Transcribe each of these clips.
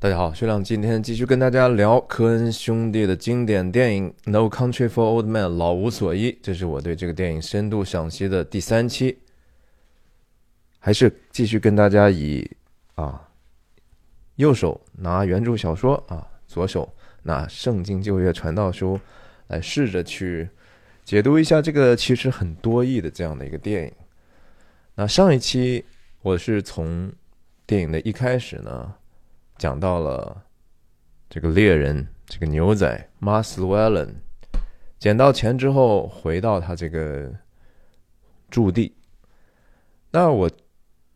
大家好，薛亮今天继续跟大家聊科恩兄弟的经典电影《No Country for Old Men》老无所依，这是我对这个电影深度赏析的第三期，还是继续跟大家以啊右手拿原著小说啊，左手拿《圣经旧约传道书》来试着去解读一下这个其实很多义的这样的一个电影。那上一期我是从电影的一开始呢。讲到了这个猎人，这个牛仔 Maswelon 捡到钱之后回到他这个驻地。那我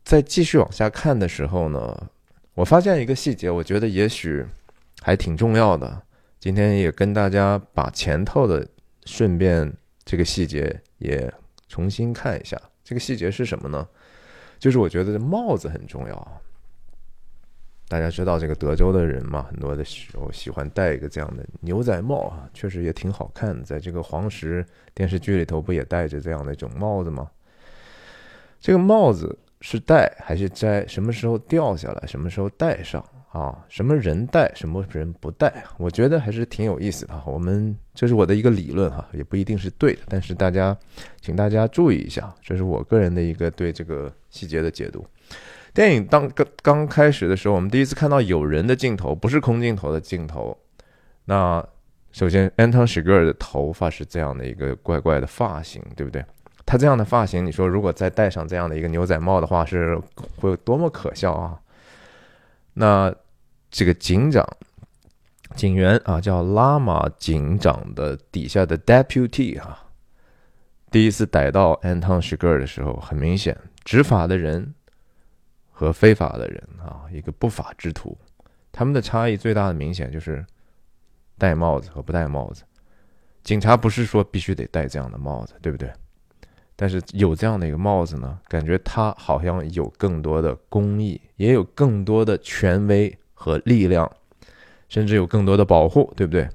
在继续往下看的时候呢，我发现一个细节，我觉得也许还挺重要的。今天也跟大家把前头的顺便这个细节也重新看一下。这个细节是什么呢？就是我觉得帽子很重要。大家知道这个德州的人嘛，很多的时候喜欢戴一个这样的牛仔帽啊，确实也挺好看的。在这个黄石电视剧里头，不也戴着这样的一种帽子吗？这个帽子是戴还是摘？什么时候掉下来？什么时候戴上啊？什么人戴？什么人不戴？我觉得还是挺有意思的。我们这是我的一个理论哈，也不一定是对的，但是大家，请大家注意一下，这是我个人的一个对这个细节的解读。电影当刚刚开始的时候，我们第一次看到有人的镜头，不是空镜头的镜头。那首先，Anton s h i g e r 的头发是这样的一个怪怪的发型，对不对？他这样的发型，你说如果再戴上这样的一个牛仔帽的话，是会有多么可笑啊？那这个警长、警员啊，叫拉玛警长的底下的 Deputy 啊，第一次逮到 Anton s h i g e r 的时候，很明显，执法的人。和非法的人啊，一个不法之徒，他们的差异最大的明显就是戴帽子和不戴帽子。警察不是说必须得戴这样的帽子，对不对？但是有这样的一个帽子呢，感觉他好像有更多的公益，也有更多的权威和力量，甚至有更多的保护，对不对？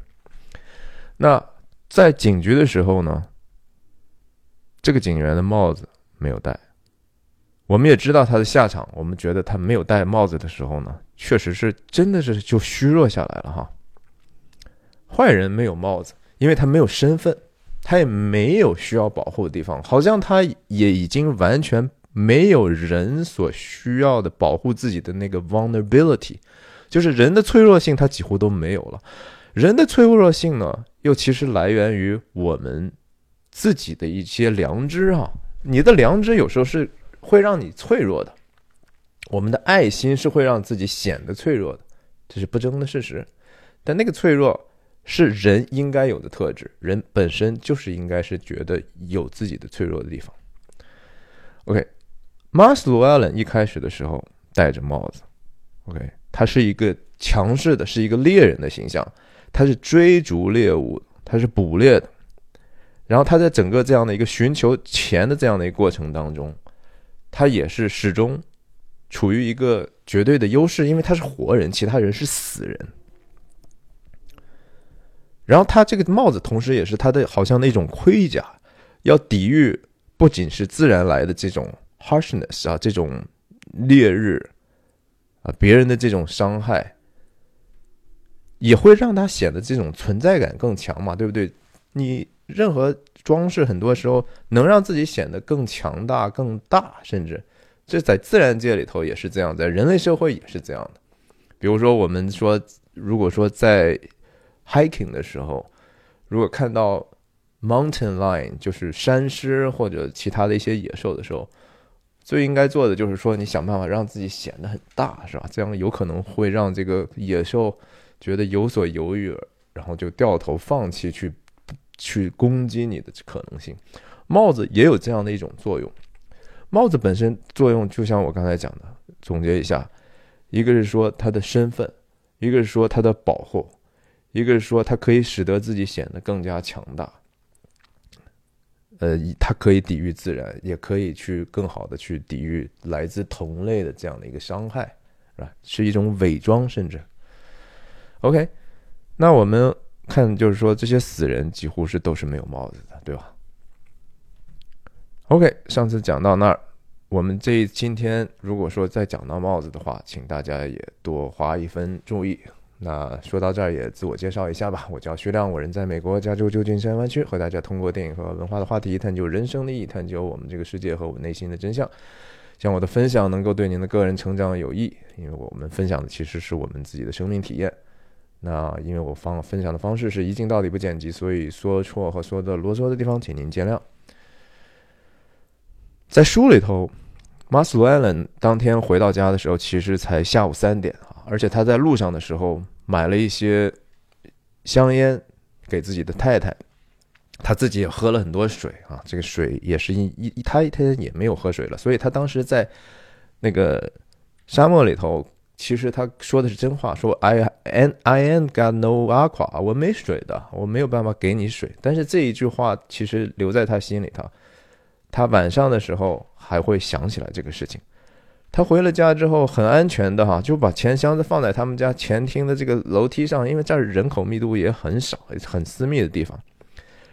那在警局的时候呢，这个警员的帽子没有戴。我们也知道他的下场。我们觉得他没有戴帽子的时候呢，确实是真的是就虚弱下来了哈。坏人没有帽子，因为他没有身份，他也没有需要保护的地方，好像他也已经完全没有人所需要的保护自己的那个 vulnerability，就是人的脆弱性，他几乎都没有了。人的脆弱性呢，又其实来源于我们自己的一些良知啊。你的良知有时候是。会让你脆弱的，我们的爱心是会让自己显得脆弱的，这是不争的事实。但那个脆弱是人应该有的特质，人本身就是应该是觉得有自己的脆弱的地方。OK，Mars Llewellyn 一开始的时候戴着帽子，OK，他是一个强势的，是一个猎人的形象，他是追逐猎物，他是捕猎的。然后他在整个这样的一个寻求钱的这样的一个过程当中。他也是始终处于一个绝对的优势，因为他是活人，其他人是死人。然后他这个帽子，同时也是他的好像那种盔甲，要抵御不仅是自然来的这种 harshness 啊，这种烈日啊，别人的这种伤害，也会让他显得这种存在感更强嘛，对不对？你。任何装饰，很多时候能让自己显得更强大、更大，甚至这在自然界里头也是这样，在人类社会也是这样的。比如说，我们说，如果说在 hiking 的时候，如果看到 mountain lion，就是山狮或者其他的一些野兽的时候，最应该做的就是说，你想办法让自己显得很大，是吧？这样有可能会让这个野兽觉得有所犹豫，然后就掉头放弃去。去攻击你的可能性，帽子也有这样的一种作用。帽子本身作用就像我刚才讲的，总结一下，一个是说它的身份，一个是说它的保护，一个是说它可以使得自己显得更加强大。呃，它可以抵御自然，也可以去更好的去抵御来自同类的这样的一个伤害，是吧？是一种伪装，甚至。OK，那我们。看，就是说这些死人几乎是都是没有帽子的，对吧？OK，上次讲到那儿，我们这今天如果说再讲到帽子的话，请大家也多花一分注意。那说到这儿，也自我介绍一下吧。我叫徐亮，我人在美国加州旧金山湾区，和大家通过电影和文化的话题，探究人生的意义，探究我们这个世界和我内心的真相。希望我的分享能够对您的个人成长有益，因为我们分享的其实是我们自己的生命体验。那因为我方分享的方式是一镜到底不剪辑，所以说错和说的啰嗦的地方，请您见谅。在书里头，马斯洛艾伦当天回到家的时候，其实才下午三点啊，而且他在路上的时候买了一些香烟给自己的太太，他自己也喝了很多水啊，这个水也是一一他一天也没有喝水了，所以他当时在那个沙漠里头，其实他说的是真话，说 I an I ain't got no aqua，我没水的，我没有办法给你水，但是这一句话其实留在他心里头。他晚上的时候还会想起来这个事情。他回了家之后很安全的哈，就把钱箱子放在他们家前厅的这个楼梯上，因为这儿人口密度也很少，很私密的地方。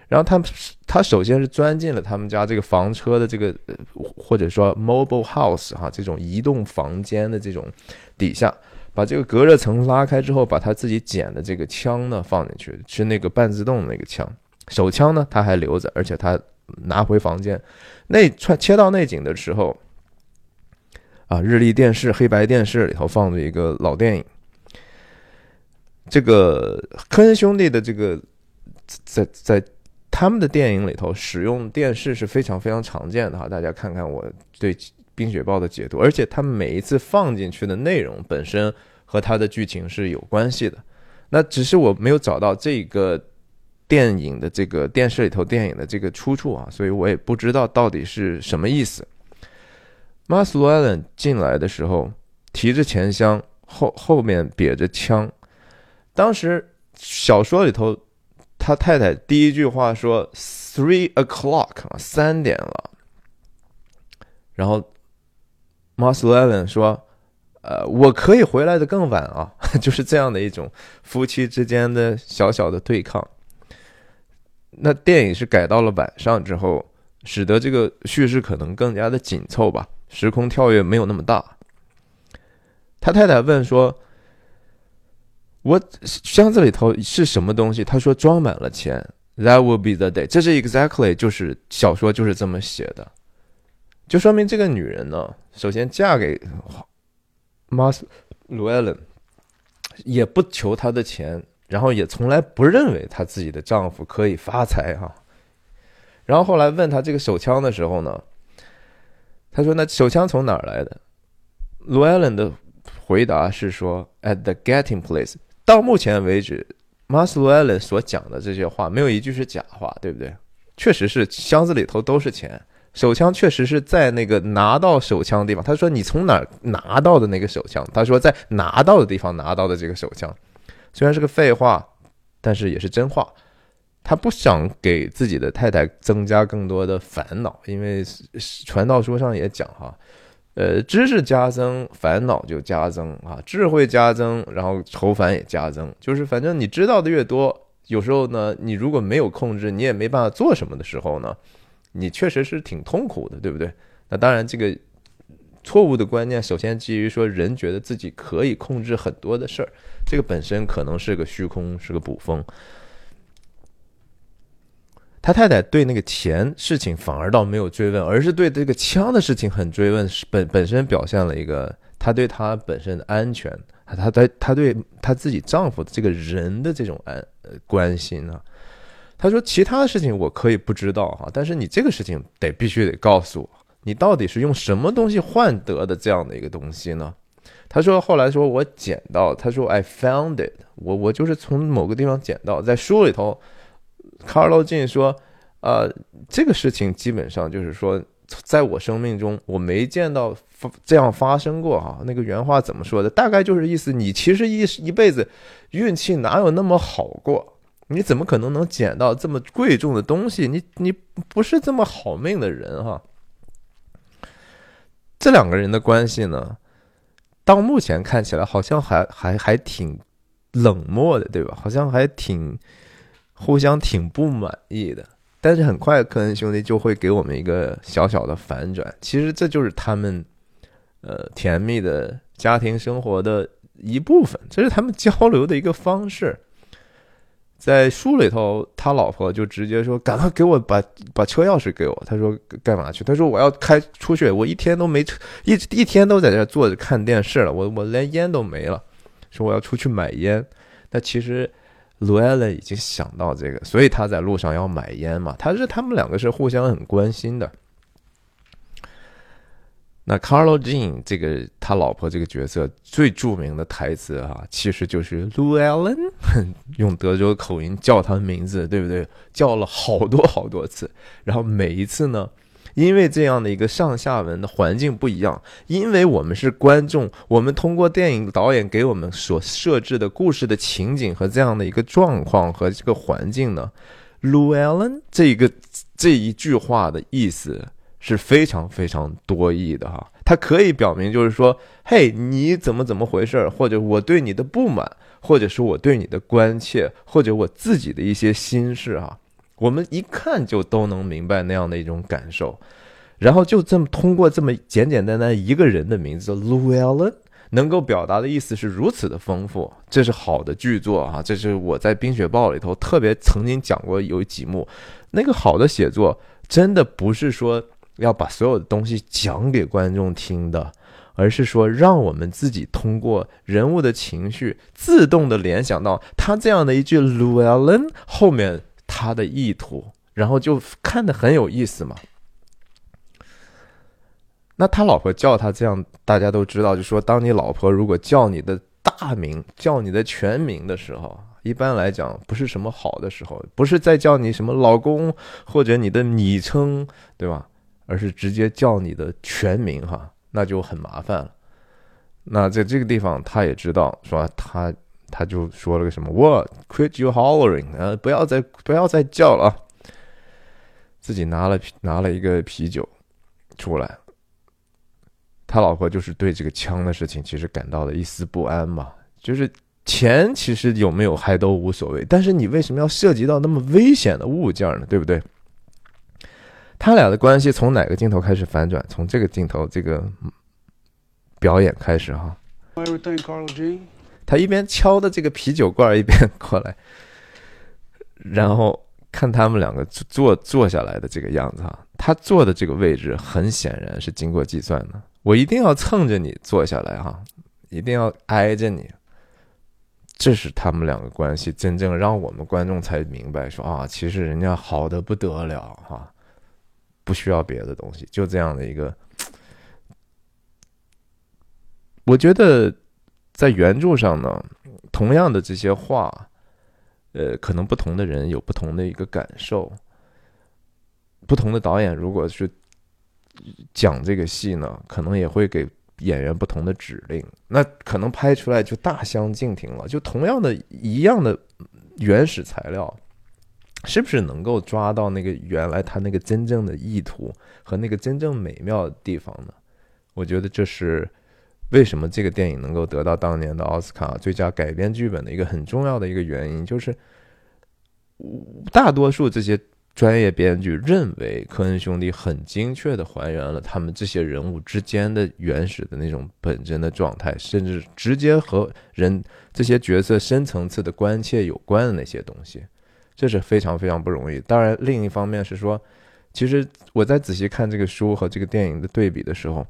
然后他他首先是钻进了他们家这个房车的这个或者说 mobile house 哈这种移动房间的这种底下，把这个隔热层拉开之后，把他自己捡的这个枪呢放进去，是那个半自动那个枪，手枪呢他还留着，而且他。拿回房间，内穿切到内景的时候，啊，日立电视黑白电视里头放着一个老电影。这个科恩兄弟的这个在在他们的电影里头使用电视是非常非常常见的哈，大家看看我对《冰雪暴》的解读，而且他们每一次放进去的内容本身和它的剧情是有关系的，那只是我没有找到这个。电影的这个电视里头电影的这个出处啊，所以我也不知道到底是什么意思。马斯洛艾伦进来的时候提着钱箱，后后面别着枪。当时小说里头，他太太第一句话说 “three o'clock” 啊，三点了。然后马斯洛艾伦说：“呃，我可以回来的更晚啊。”就是这样的一种夫妻之间的小小的对抗。那电影是改到了晚上之后，使得这个叙事可能更加的紧凑吧，时空跳跃没有那么大。他太太问说：“我箱子里头是什么东西？”他说：“装满了钱。”That will be the day。这是 exactly 就是小说就是这么写的，就说明这个女人呢，首先嫁给 Mas Llewellyn，也不求他的钱。然后也从来不认为她自己的丈夫可以发财哈。然后后来问他这个手枪的时候呢，他说：“那手枪从哪儿来的？”卢艾伦的回答是说：“At the getting place。”到目前为止，马斯卢艾伦所讲的这些话没有一句是假话，对不对？确实是箱子里头都是钱，手枪确实是在那个拿到手枪的地方。他说：“你从哪儿拿到的那个手枪？”他说：“在拿到的地方拿到的这个手枪。”虽然是个废话，但是也是真话。他不想给自己的太太增加更多的烦恼，因为传道书上也讲哈，呃，知识加增，烦恼就加增啊，智慧加增，然后愁烦也加增。就是反正你知道的越多，有时候呢，你如果没有控制，你也没办法做什么的时候呢，你确实是挺痛苦的，对不对？那当然，这个。错误的观念，首先基于说人觉得自己可以控制很多的事儿，这个本身可能是个虚空，是个捕风。他太太对那个钱事情反而倒没有追问，而是对这个枪的事情很追问，本本身表现了一个他对他本身的安全，他对他对他自己丈夫这个人的这种安呃关心呢。他说其他的事情我可以不知道哈，但是你这个事情得必须得告诉我。你到底是用什么东西换得的这样的一个东西呢？他说后来说我捡到，他说 I found it，我我就是从某个地方捡到。在书里头，Carlo 金说，呃，这个事情基本上就是说，在我生命中我没见到这样发生过哈。那个原话怎么说的？大概就是意思，你其实一一辈子运气哪有那么好过？你怎么可能能捡到这么贵重的东西？你你不是这么好命的人哈。这两个人的关系呢，到目前看起来好像还还还挺冷漠的，对吧？好像还挺互相挺不满意的。但是很快科恩兄弟就会给我们一个小小的反转，其实这就是他们呃甜蜜的家庭生活的一部分，这是他们交流的一个方式。在书里头，他老婆就直接说：“赶快给我把把车钥匙给我。”他说：“干嘛去？”他说：“我要开出去，我一天都没一一天都在这坐着看电视了，我我连烟都没了。”说我要出去买烟。那其实卢艾伦已经想到这个，所以他在路上要买烟嘛。他是他们两个是互相很关心的。那 Carlo Jean 这个他老婆这个角色最著名的台词啊，其实就是 Llewellyn，用德州口音叫他的名字，对不对？叫了好多好多次，然后每一次呢，因为这样的一个上下文的环境不一样，因为我们是观众，我们通过电影导演给我们所设置的故事的情景和这样的一个状况和这个环境呢，Llewellyn 这个这一句话的意思。是非常非常多义的哈，它可以表明就是说，嘿，你怎么怎么回事儿，或者我对你的不满，或者是我对你的关切，或者我自己的一些心事哈，我们一看就都能明白那样的一种感受，然后就这么通过这么简简单单一个人的名字 Llewellyn，能够表达的意思是如此的丰富，这是好的剧作啊，这是我在《冰雪暴》里头特别曾经讲过有几幕，那个好的写作真的不是说。要把所有的东西讲给观众听的，而是说让我们自己通过人物的情绪，自动的联想到他这样的一句 “Llewellyn” 后面他的意图，然后就看得很有意思嘛。那他老婆叫他这样，大家都知道，就说当你老婆如果叫你的大名、叫你的全名的时候，一般来讲不是什么好的时候，不是在叫你什么老公或者你的昵称，对吧？而是直接叫你的全名哈，那就很麻烦了。那在这个地方，他也知道，说他他就说了个什么，What quit you hollering？啊，不要再不要再叫了。自己拿了拿了一个啤酒出来，他老婆就是对这个枪的事情其实感到了一丝不安嘛。就是钱其实有没有还都无所谓，但是你为什么要涉及到那么危险的物件呢？对不对？他俩的关系从哪个镜头开始反转？从这个镜头这个表演开始哈。他一边敲的这个啤酒罐，一边过来，然后看他们两个坐坐下来的这个样子哈。他坐的这个位置很显然是经过计算的。我一定要蹭着你坐下来哈，一定要挨着你。这是他们两个关系真正让我们观众才明白说啊，其实人家好的不得了哈。不需要别的东西，就这样的一个。我觉得在原著上呢，同样的这些话，呃，可能不同的人有不同的一个感受。不同的导演如果是讲这个戏呢，可能也会给演员不同的指令，那可能拍出来就大相径庭了。就同样的一样的原始材料。是不是能够抓到那个原来他那个真正的意图和那个真正美妙的地方呢？我觉得这是为什么这个电影能够得到当年的奥斯卡最佳改编剧本的一个很重要的一个原因，就是大多数这些专业编剧认为科恩兄弟很精确的还原了他们这些人物之间的原始的那种本真的状态，甚至直接和人这些角色深层次的关切有关的那些东西。这是非常非常不容易。当然，另一方面是说，其实我在仔细看这个书和这个电影的对比的时候，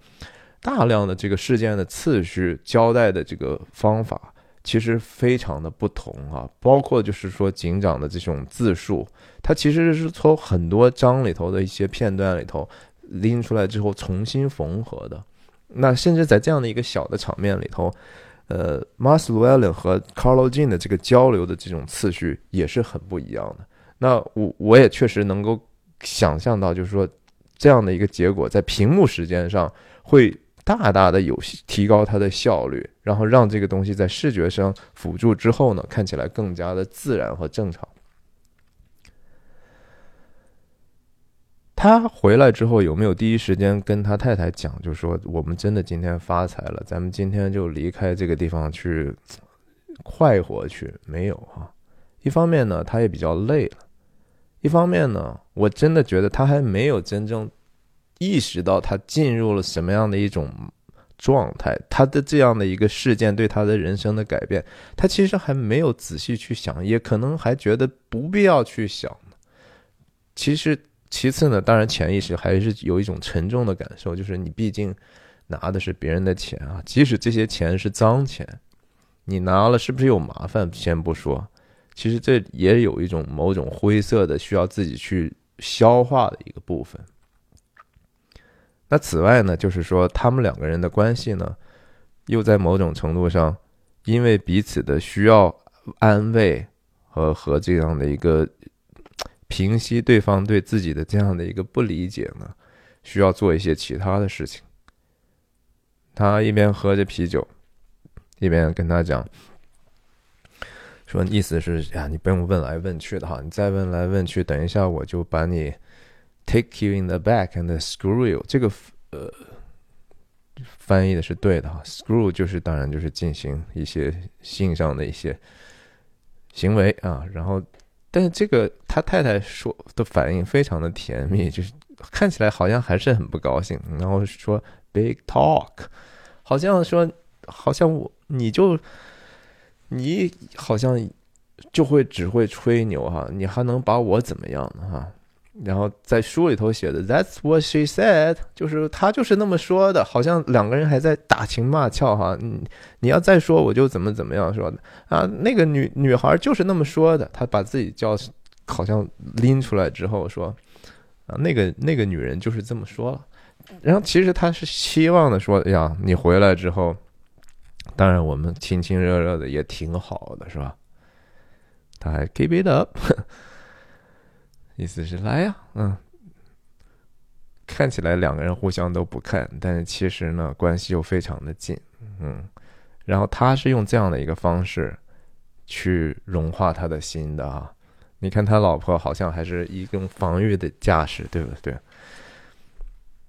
大量的这个事件的次序交代的这个方法其实非常的不同啊。包括就是说警长的这种自述，他其实是从很多章里头的一些片段里头拎出来之后重新缝合的。那甚至在这样的一个小的场面里头。呃 m a r s l l e n 和 Carlo j e n 的这个交流的这种次序也是很不一样的。那我我也确实能够想象到，就是说这样的一个结果，在屏幕时间上会大大的有提高它的效率，然后让这个东西在视觉上辅助之后呢，看起来更加的自然和正常。他回来之后有没有第一时间跟他太太讲，就说我们真的今天发财了，咱们今天就离开这个地方去快活去？没有啊。一方面呢，他也比较累了；一方面呢，我真的觉得他还没有真正意识到他进入了什么样的一种状态，他的这样的一个事件对他的人生的改变，他其实还没有仔细去想，也可能还觉得不必要去想。其实，其次呢，当然潜意识还是有一种沉重的感受，就是你毕竟拿的是别人的钱啊，即使这些钱是脏钱，你拿了是不是有麻烦？先不说，其实这也有一种某种灰色的需要自己去消化的一个部分。那此外呢，就是说他们两个人的关系呢，又在某种程度上，因为彼此的需要安慰和和这样的一个。平息对方对自己的这样的一个不理解呢，需要做一些其他的事情。他一边喝着啤酒，一边跟他讲，说意思是呀，你不用问来问去的哈，你再问来问去，等一下我就把你 take you in the back and screw you。这个呃，翻译的是对的哈，screw 就是当然就是进行一些性上的一些行为啊，然后。但是这个他太太说的反应非常的甜蜜，就是看起来好像还是很不高兴，然后说 “big talk”，好像说好像我你就你好像就会只会吹牛哈，你还能把我怎么样呢哈？然后在书里头写的，That's what she said，就是他就是那么说的，好像两个人还在打情骂俏哈。你你要再说我就怎么怎么样说的啊？那个女女孩就是那么说的，她把自己叫好像拎出来之后说啊，那个那个女人就是这么说了。然后其实她是希望的说哎呀，你回来之后，当然我们亲亲热热的也挺好的，是吧？他还 keep it up。意思是来呀，嗯，看起来两个人互相都不看，但是其实呢，关系又非常的近，嗯，然后他是用这样的一个方式去融化他的心的啊。你看他老婆好像还是一种防御的架势，对不对？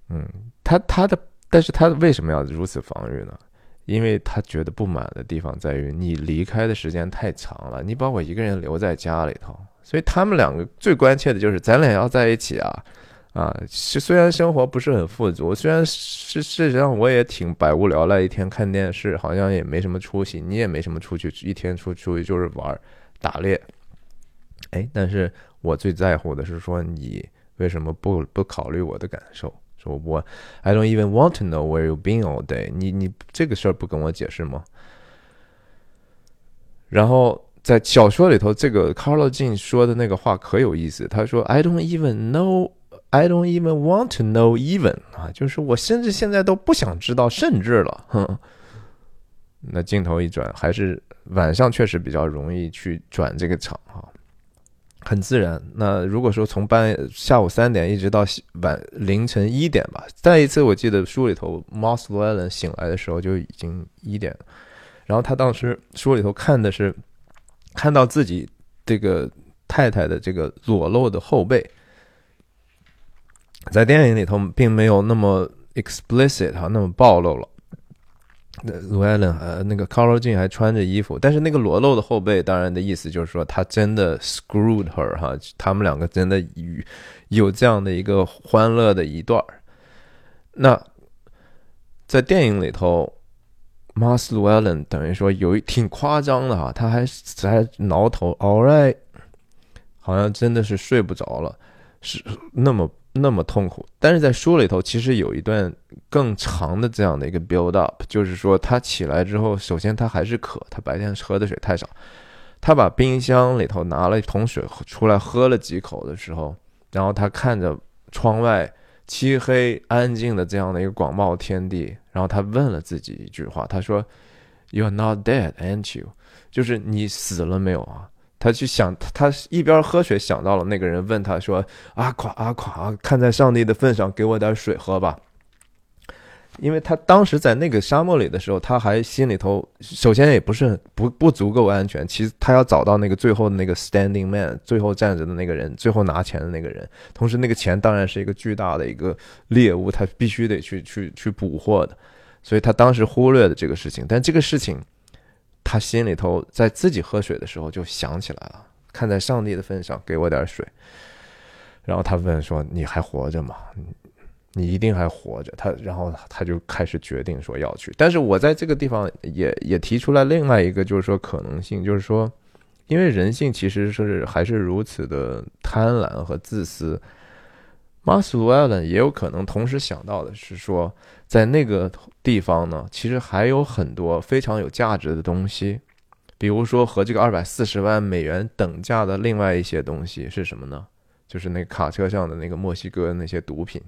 嗯，他他的，但是他为什么要如此防御呢？因为他觉得不满的地方在于你离开的时间太长了，你把我一个人留在家里头。所以他们两个最关切的就是咱俩要在一起啊，啊，是虽然生活不是很富足，虽然是事实上我也挺百无聊赖，一天看电视，好像也没什么出息，你也没什么出去，一天出出去就是玩打猎，哎，但是我最在乎的是说你为什么不不考虑我的感受？说我 I don't even want to know where you've been all day，你你这个事儿不跟我解释吗？然后。在小说里头，这个 Carlo j 说的那个话可有意思。他说：“I don't even know, I don't even want to know even 啊，就是我甚至现在都不想知道，甚至了。”哼，那镜头一转，还是晚上确实比较容易去转这个场哈，很自然。那如果说从半下午三点一直到晚凌晨一点吧，再一次我记得书里头 Moss Llewellyn 醒来的时候就已经一点，然后他当时书里头看的是。看到自己这个太太的这个裸露的后背，在电影里头并没有那么 explicit 哈，那么暴露了。那卢艾伦呃，那个 Carol Jean 还穿着衣服，但是那个裸露的后背，当然的意思就是说他真的 screwed her 哈，他们两个真的有有这样的一个欢乐的一段那在电影里头。Maslow Allen 等于说有一挺夸张的哈，他还还挠头，All right，好像真的是睡不着了，是那么那么痛苦。但是在书里头其实有一段更长的这样的一个 build up，就是说他起来之后，首先他还是渴，他白天喝的水太少，他把冰箱里头拿了一桶水出来喝了几口的时候，然后他看着窗外。漆黑安静的这样的一个广袤天地，然后他问了自己一句话，他说：“You're not dead, aren't you？” 就是你死了没有啊？他去想，他一边喝水想到了那个人问他说：“阿垮阿垮，看在上帝的份上，给我点水喝吧。”因为他当时在那个沙漠里的时候，他还心里头首先也不是很不不足够安全。其实他要找到那个最后的那个 standing man，最后站着的那个人，最后拿钱的那个人。同时，那个钱当然是一个巨大的一个猎物，他必须得去去去捕获的。所以他当时忽略了这个事情。但这个事情，他心里头在自己喝水的时候就想起来了。看在上帝的份上，给我点水。然后他问说：“你还活着吗？你一定还活着？”他然后他就开始决定说要去。但是我在这个地方也也提出来另外一个就是说可能性，就是说，因为人性其实是还是如此的贪婪和自私。马斯鲁埃伦也有可能同时想到的是说，在那个地方呢，其实还有很多非常有价值的东西，比如说和这个二百四十万美元等价的另外一些东西是什么呢？就是那卡车上的那个墨西哥那些毒品，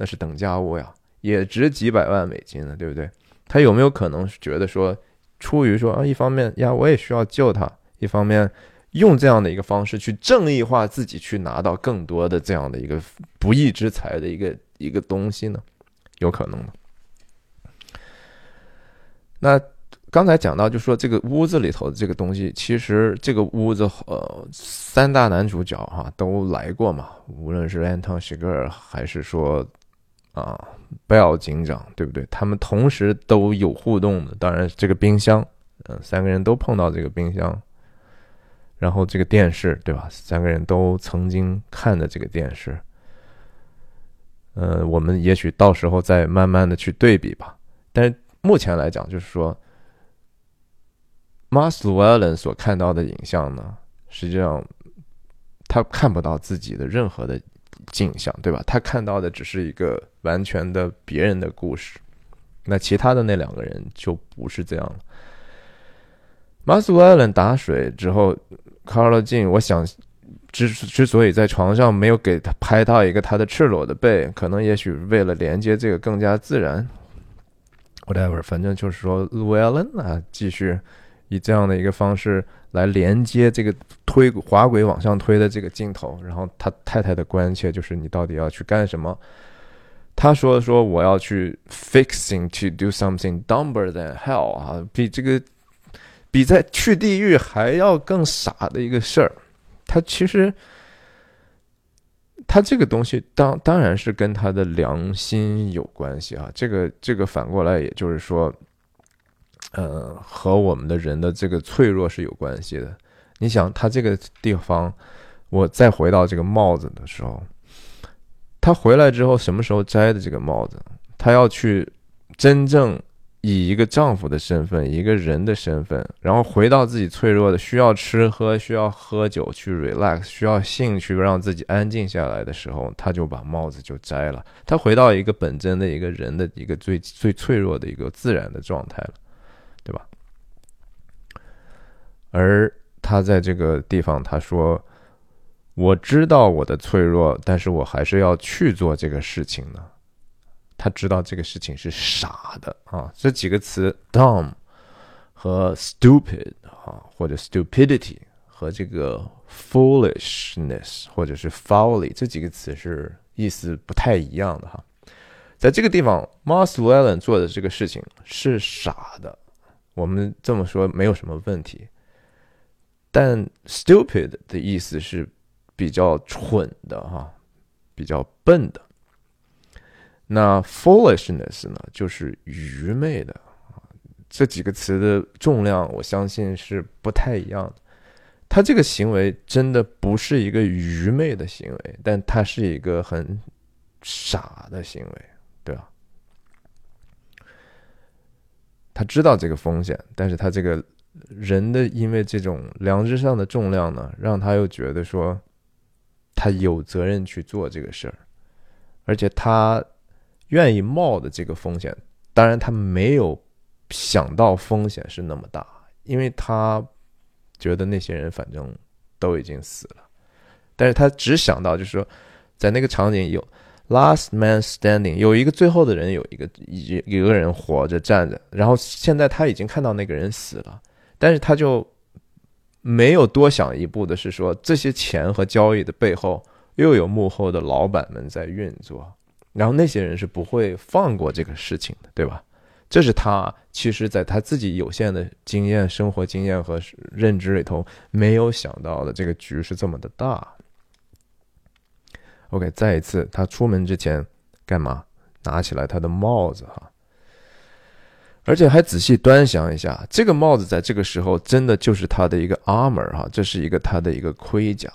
那是等价物呀，也值几百万美金呢，对不对？他有没有可能觉得说，出于说啊，一方面呀，我也需要救他，一方面。用这样的一个方式去正义化自己，去拿到更多的这样的一个不义之财的一个一个东西呢？有可能吗？那刚才讲到，就说这个屋子里头的这个东西，其实这个屋子呃，三大男主角哈都来过嘛，无论是安东·席格尔还是说啊贝尔警长，对不对？他们同时都有互动的。当然，这个冰箱，嗯，三个人都碰到这个冰箱。然后这个电视，对吧？三个人都曾经看的这个电视，呃，我们也许到时候再慢慢的去对比吧。但是目前来讲，就是说 m a s l l e l l e n 所看到的影像呢，实际上他看不到自己的任何的镜像，对吧？他看到的只是一个完全的别人的故事。那其他的那两个人就不是这样了。m a s l l e l l e n 打水之后。卡尔金，我想之之所以在床上没有给他拍到一个他的赤裸的背，可能也许为了连接这个更加自然。Whatever，反正就是说，卢艾伦啊，继续以这样的一个方式来连接这个推滑轨往上推的这个镜头。然后他太太的关切就是你到底要去干什么？他说说我要去 fixing to do something dumber than hell 啊，比这个。比在去地狱还要更傻的一个事儿，他其实，他这个东西当当然是跟他的良心有关系啊。这个这个反过来，也就是说，呃，和我们的人的这个脆弱是有关系的。你想，他这个地方，我再回到这个帽子的时候，他回来之后什么时候摘的这个帽子？他要去真正。以一个丈夫的身份，一个人的身份，然后回到自己脆弱的，需要吃喝，需要喝酒去 relax，需要兴趣让自己安静下来的时候，他就把帽子就摘了。他回到一个本真的一个人的一个最最脆弱的一个自然的状态了，对吧？而他在这个地方，他说：“我知道我的脆弱，但是我还是要去做这个事情呢。”他知道这个事情是傻的啊，这几个词 dumb 和 stupid 啊，或者 stupidity 和这个 foolishness 或者是 folly 这几个词是意思不太一样的哈。在这个地方 m a r s Llewellyn 做的这个事情是傻的，我们这么说没有什么问题。但 stupid 的意思是比较蠢的哈，比较笨的。那 foolishness 呢，就是愚昧的啊，这几个词的重量，我相信是不太一样的。他这个行为真的不是一个愚昧的行为，但他是一个很傻的行为，对吧？他知道这个风险，但是他这个人的因为这种良知上的重量呢，让他又觉得说他有责任去做这个事儿，而且他。愿意冒的这个风险，当然他没有想到风险是那么大，因为他觉得那些人反正都已经死了，但是他只想到就是说，在那个场景有 last man standing，有一个最后的人，有一个一一个人活着站着，然后现在他已经看到那个人死了，但是他就没有多想一步的是说，这些钱和交易的背后又有幕后的老板们在运作。然后那些人是不会放过这个事情的，对吧？这是他其实在他自己有限的经验、生活经验和认知里头没有想到的，这个局是这么的大。OK，再一次，他出门之前干嘛？拿起来他的帽子哈，而且还仔细端详一下，这个帽子在这个时候真的就是他的一个 armor 哈，这是一个他的一个盔甲。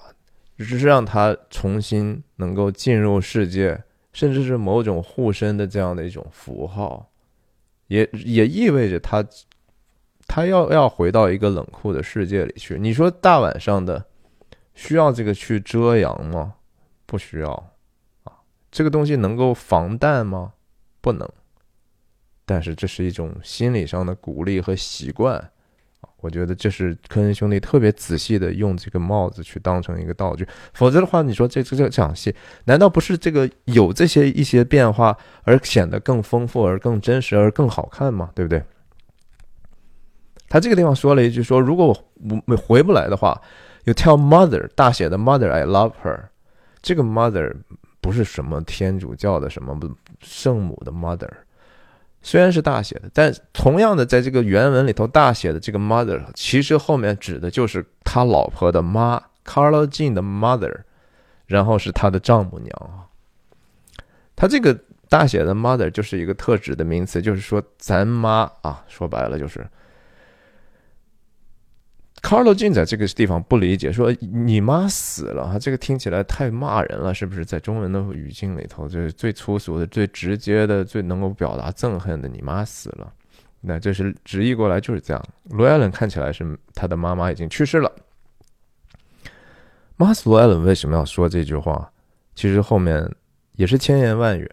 只是让他重新能够进入世界，甚至是某种护身的这样的一种符号，也也意味着他他要要回到一个冷酷的世界里去。你说大晚上的需要这个去遮阳吗？不需要啊，这个东西能够防弹吗？不能。但是这是一种心理上的鼓励和习惯。我觉得这是科恩兄弟特别仔细的用这个帽子去当成一个道具，否则的话，你说这这这场戏难道不是这个有这些一些变化而显得更丰富而更真实而更好看吗？对不对？他这个地方说了一句说，如果我没回不来的话，You tell mother 大写的 mother I love her，这个 mother 不是什么天主教的什么圣母的 mother。虽然是大写的，但同样的，在这个原文里头，大写的这个 mother 其实后面指的就是他老婆的妈，Carla Jean 的 mother，然后是他的丈母娘啊。他这个大写的 mother 就是一个特指的名词，就是说咱妈啊，说白了就是。Carlo Jin 在这个地方不理解，说你妈死了，这个听起来太骂人了，是不是？在中文的语境里头，就是最粗俗的、最直接的、最能够表达憎恨的，你妈死了。那这是直译过来就是这样。罗艾伦看起来是他的妈妈已经去世了。马斯罗艾伦为什么要说这句话？其实后面也是千言万语。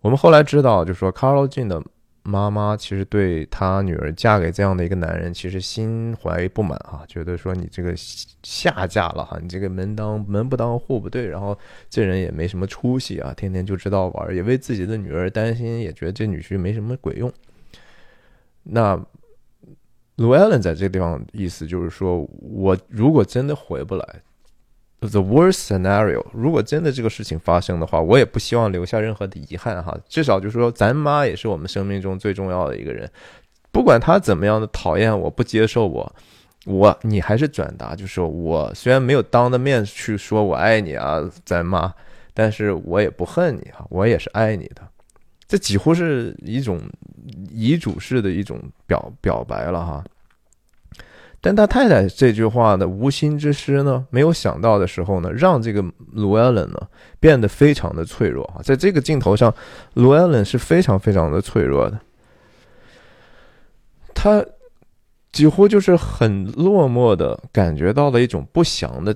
我们后来知道，就说 Carlo Jin 的。妈妈其实对她女儿嫁给这样的一个男人，其实心怀不满啊，觉得说你这个下嫁了哈，你这个门当门不当户不对，然后这人也没什么出息啊，天天就知道玩，也为自己的女儿担心，也觉得这女婿没什么鬼用。那卢艾伦在这个地方意思就是说，我如果真的回不来。The worst scenario，如果真的这个事情发生的话，我也不希望留下任何的遗憾哈。至少就是说，咱妈也是我们生命中最重要的一个人，不管他怎么样的讨厌我、不接受我，我你还是转达，就是我虽然没有当着面去说我爱你啊，咱妈，但是我也不恨你啊，我也是爱你的。这几乎是一种遗嘱式的一种表表白了哈。但他太太这句话的无心之失呢，没有想到的时候呢，让这个卢艾伦呢变得非常的脆弱啊。在这个镜头上，卢艾伦是非常非常的脆弱的，他几乎就是很落寞的感觉到了一种不祥的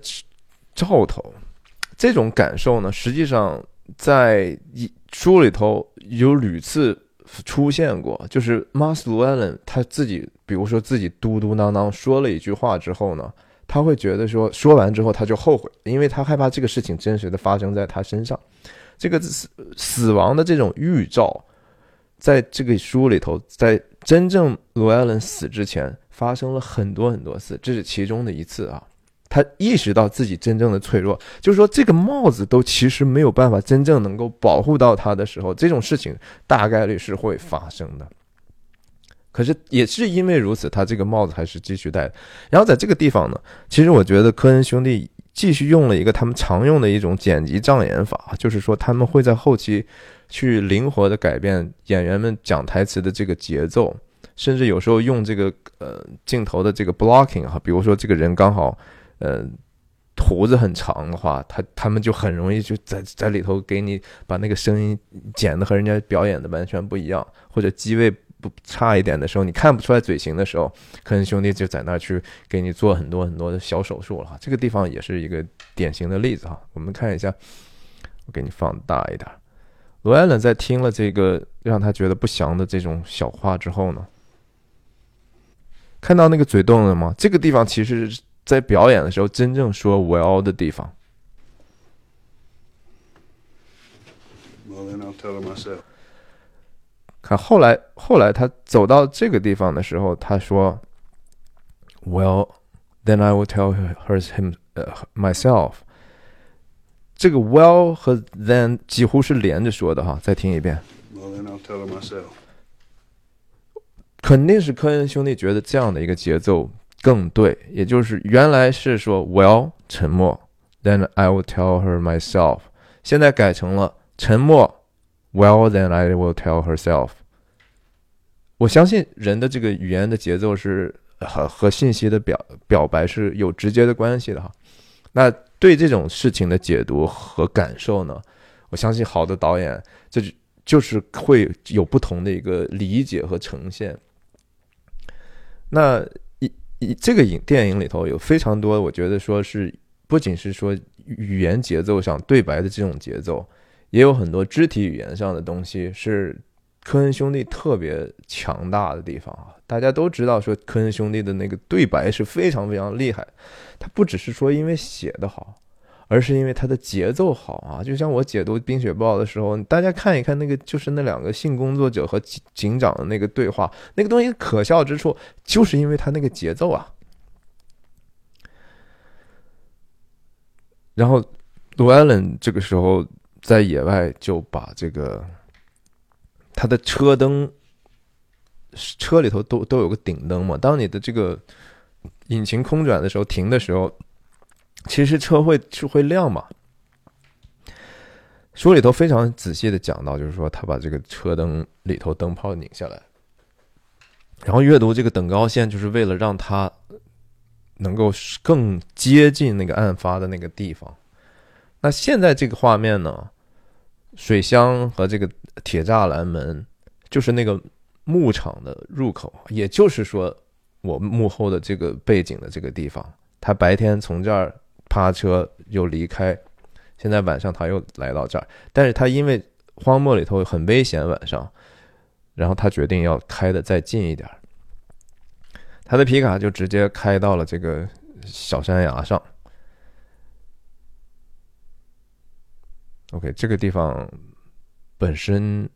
兆头。这种感受呢，实际上在书里头有屡次。出现过，就是马斯卢艾伦他自己，比如说自己嘟嘟囔囔说了一句话之后呢，他会觉得说说完之后他就后悔，因为他害怕这个事情真实的发生在他身上。这个死死亡的这种预兆，在这个书里头，在真正罗艾伦死之前发生了很多很多次，这是其中的一次啊。他意识到自己真正的脆弱，就是说这个帽子都其实没有办法真正能够保护到他的时候，这种事情大概率是会发生的。可是也是因为如此，他这个帽子还是继续戴。然后在这个地方呢，其实我觉得科恩兄弟继续用了一个他们常用的一种剪辑障眼法，就是说他们会在后期去灵活的改变演员们讲台词的这个节奏，甚至有时候用这个呃镜头的这个 blocking 哈，比如说这个人刚好。呃，胡子很长的话，他他们就很容易就在在里头给你把那个声音剪的和人家表演的完全不一样，或者机位不差一点的时候，你看不出来嘴型的时候，科恩兄弟就在那儿去给你做很多很多的小手术了。这个地方也是一个典型的例子哈。我们看一下，我给你放大一点。罗艾伦在听了这个让他觉得不祥的这种小话之后呢，看到那个嘴动了吗？这个地方其实。在表演的时候，真正说 “well” 的地方。看后来，后来他走到这个地方的时候，他说：“Well, then I will tell her him, myself。”这个 “well” 和 “then” 几乎是连着说的哈。再听一遍。Well, then I'll tell myself 肯定是科恩兄弟觉得这样的一个节奏。更对，也就是原来是说 “well” 沉默，then I will tell her myself，现在改成了沉默，well then I will tell herself。我相信人的这个语言的节奏是和和信息的表表白是有直接的关系的哈。那对这种事情的解读和感受呢，我相信好的导演这就就是会有不同的一个理解和呈现。那这个影电影里头有非常多，我觉得说是不仅是说语言节奏上对白的这种节奏，也有很多肢体语言上的东西是科恩兄弟特别强大的地方啊。大家都知道说科恩兄弟的那个对白是非常非常厉害，他不只是说因为写的好。而是因为它的节奏好啊，就像我解读《冰雪暴》的时候，大家看一看那个，就是那两个性工作者和警长的那个对话，那个东西可笑之处，就是因为它那个节奏啊。然后，罗艾伦这个时候在野外就把这个他的车灯，车里头都都有个顶灯嘛，当你的这个引擎空转的时候，停的时候。其实车会是会亮嘛？书里头非常仔细的讲到，就是说他把这个车灯里头灯泡拧下来，然后阅读这个等高线，就是为了让他能够更接近那个案发的那个地方。那现在这个画面呢，水箱和这个铁栅栏门，就是那个牧场的入口，也就是说我幕后的这个背景的这个地方，他白天从这儿。趴车又离开，现在晚上他又来到这儿，但是他因为荒漠里头很危险，晚上，然后他决定要开的再近一点，他的皮卡就直接开到了这个小山崖上。OK，这个地方本身。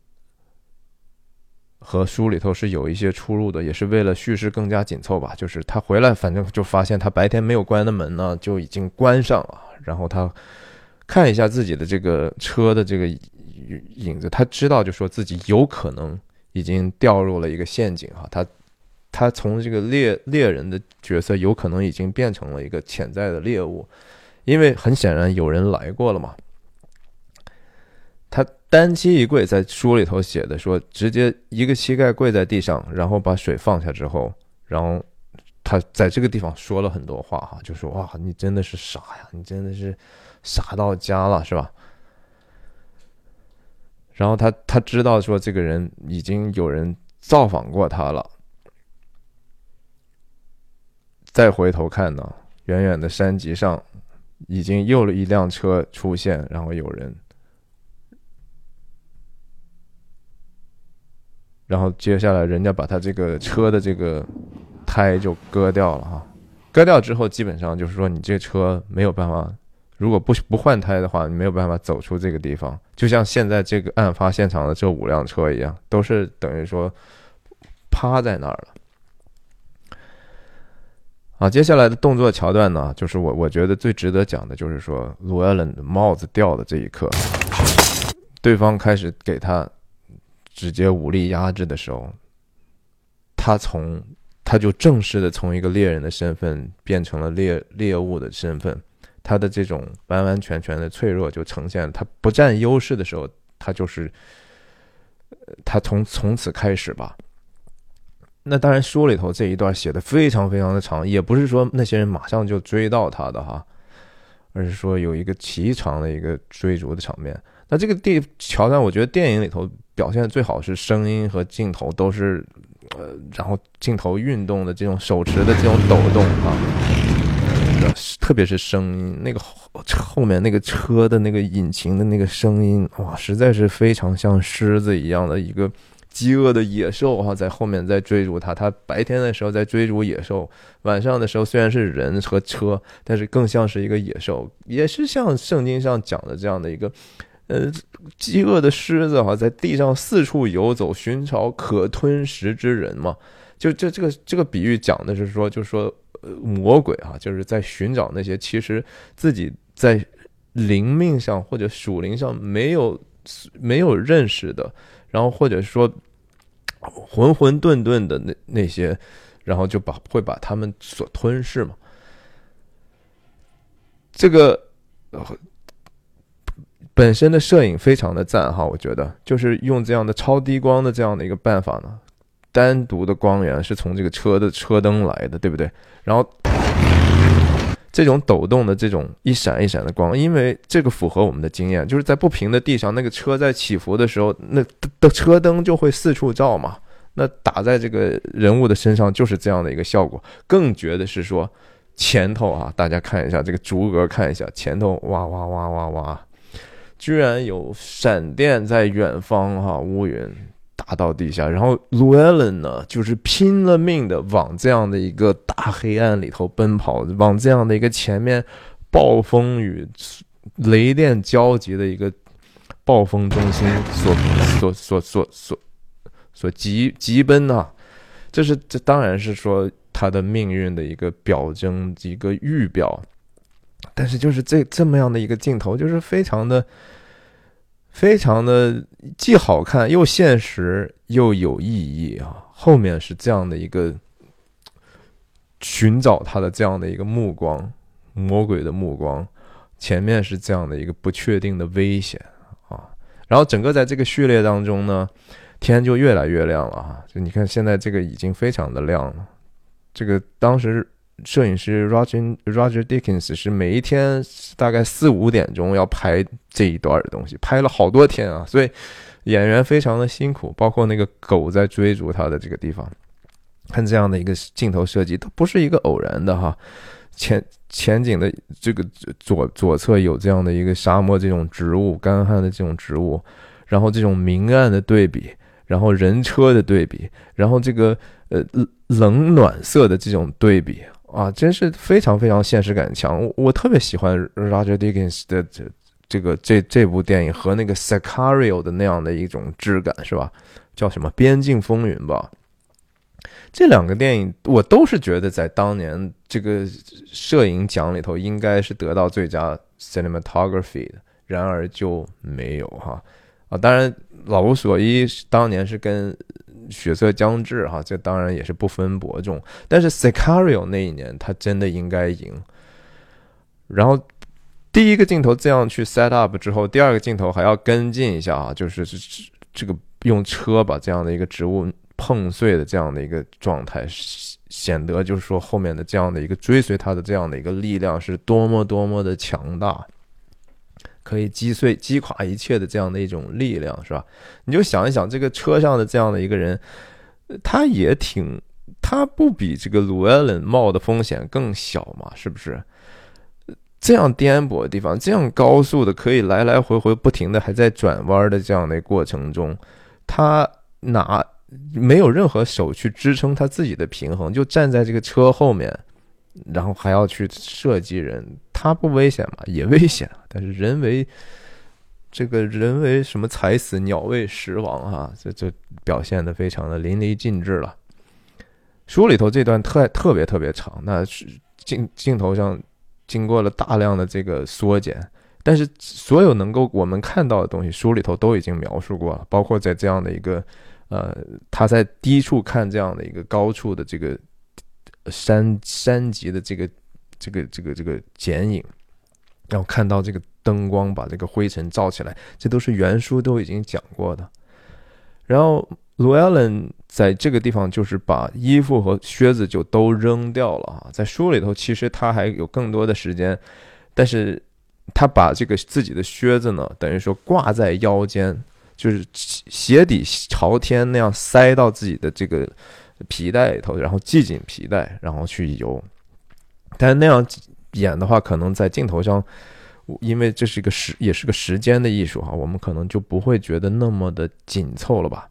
和书里头是有一些出入的，也是为了叙事更加紧凑吧。就是他回来，反正就发现他白天没有关的门呢，就已经关上了。然后他看一下自己的这个车的这个影子，他知道就说自己有可能已经掉入了一个陷阱哈。他他从这个猎猎人的角色，有可能已经变成了一个潜在的猎物，因为很显然有人来过了嘛。单膝一跪，在书里头写的说，直接一个膝盖跪在地上，然后把水放下之后，然后他在这个地方说了很多话哈，就说哇，你真的是傻呀，你真的是傻到家了，是吧？然后他他知道说这个人已经有人造访过他了，再回头看呢，远远的山脊上已经又了一辆车出现，然后有人。然后接下来，人家把他这个车的这个胎就割掉了哈，割掉之后，基本上就是说你这车没有办法，如果不不换胎的话，你没有办法走出这个地方。就像现在这个案发现场的这五辆车一样，都是等于说趴在那儿了。啊，接下来的动作桥段呢，就是我我觉得最值得讲的就是说，罗艾伦的帽子掉的这一刻，对方开始给他。直接武力压制的时候，他从他就正式的从一个猎人的身份变成了猎猎物的身份，他的这种完完全全的脆弱就呈现。他不占优势的时候，他就是他从从此开始吧。那当然书里头这一段写的非常非常的长，也不是说那些人马上就追到他的哈，而是说有一个奇长的一个追逐的场面。那这个地桥段，我觉得电影里头。表现的最好是声音和镜头都是，呃，然后镜头运动的这种手持的这种抖动啊，特别是声音，那个后面那个车的那个引擎的那个声音，哇，实在是非常像狮子一样的一个饥饿的野兽哈，在后面在追逐他。他白天的时候在追逐野兽，晚上的时候虽然是人和车，但是更像是一个野兽，也是像圣经上讲的这样的一个。呃，饥饿的狮子哈，在地上四处游走，寻找可吞食之人嘛。就这这个这个比喻讲的是说，就是说，魔鬼哈，就是在寻找那些其实自己在灵命上或者属灵上没有没有认识的，然后或者说混混沌沌的那那些，然后就把会把他们所吞噬嘛。这个。本身的摄影非常的赞哈，我觉得就是用这样的超低光的这样的一个办法呢，单独的光源是从这个车的车灯来的，对不对？然后这种抖动的这种一闪一闪的光，因为这个符合我们的经验，就是在不平的地上，那个车在起伏的时候，那的车灯就会四处照嘛。那打在这个人物的身上就是这样的一个效果。更绝的是说，前头啊，大家看一下这个逐格看一下，前头哇哇哇哇哇，居然有闪电在远方哈，乌云。打到地下，然后 Llewellyn 呢，就是拼了命的往这样的一个大黑暗里头奔跑，往这样的一个前面暴风雨、雷电交集的一个暴风中心所所所所所所急急奔啊！这是这当然是说他的命运的一个表征，一个预表。但是就是这这么样的一个镜头，就是非常的。非常的既好看又现实又有意义啊！后面是这样的一个寻找他的这样的一个目光，魔鬼的目光；前面是这样的一个不确定的危险啊！然后整个在这个序列当中呢，天就越来越亮了啊！就你看现在这个已经非常的亮了，这个当时。摄影师 Roger Roger Dickens 是每一天大概四五点钟要拍这一段的东西，拍了好多天啊，所以演员非常的辛苦，包括那个狗在追逐他的这个地方，看这样的一个镜头设计它不是一个偶然的哈。前前景的这个左左侧有这样的一个沙漠这种植物，干旱的这种植物，然后这种明暗的对比，然后人车的对比，然后这个呃冷暖色的这种对比。啊，真是非常非常现实感强。我我特别喜欢 Roger Dickens 的这这个这这部电影和那个 Sicario 的那样的一种质感，是吧？叫什么《边境风云》吧？这两个电影我都是觉得在当年这个摄影奖里头应该是得到最佳 cinematography 的，然而就没有哈。啊，当然老无所依当年是跟。血色将至，哈，这当然也是不分伯仲。但是 Sicario 那一年，他真的应该赢。然后第一个镜头这样去 set up 之后，第二个镜头还要跟进一下啊，就是这个用车把这样的一个植物碰碎的这样的一个状态，显得就是说后面的这样的一个追随他的这样的一个力量是多么多么的强大。可以击碎、击垮一切的这样的一种力量，是吧？你就想一想，这个车上的这样的一个人，他也挺，他不比这个鲁埃伦冒的风险更小嘛？是不是？这样颠簸的地方，这样高速的，可以来来回回不停的还在转弯的这样的过程中，他拿没有任何手去支撑他自己的平衡，就站在这个车后面。然后还要去射击人，他不危险吗？也危险，但是人为这个人为什么踩死鸟为食亡哈，这这表现的非常的淋漓尽致了。书里头这段特特别特别长，那是镜镜头上经过了大量的这个缩减，但是所有能够我们看到的东西，书里头都已经描述过了，包括在这样的一个呃，他在低处看这样的一个高处的这个。山山脊的这个这个这个这个剪影，然后看到这个灯光把这个灰尘照起来，这都是原书都已经讲过的。然后卢艾伦在这个地方就是把衣服和靴子就都扔掉了啊，在书里头其实他还有更多的时间，但是他把这个自己的靴子呢，等于说挂在腰间，就是鞋底朝天那样塞到自己的这个。皮带里头，然后系紧皮带，然后去游。但那样演的话，可能在镜头上，因为这是一个时，也是个时间的艺术哈，我们可能就不会觉得那么的紧凑了吧。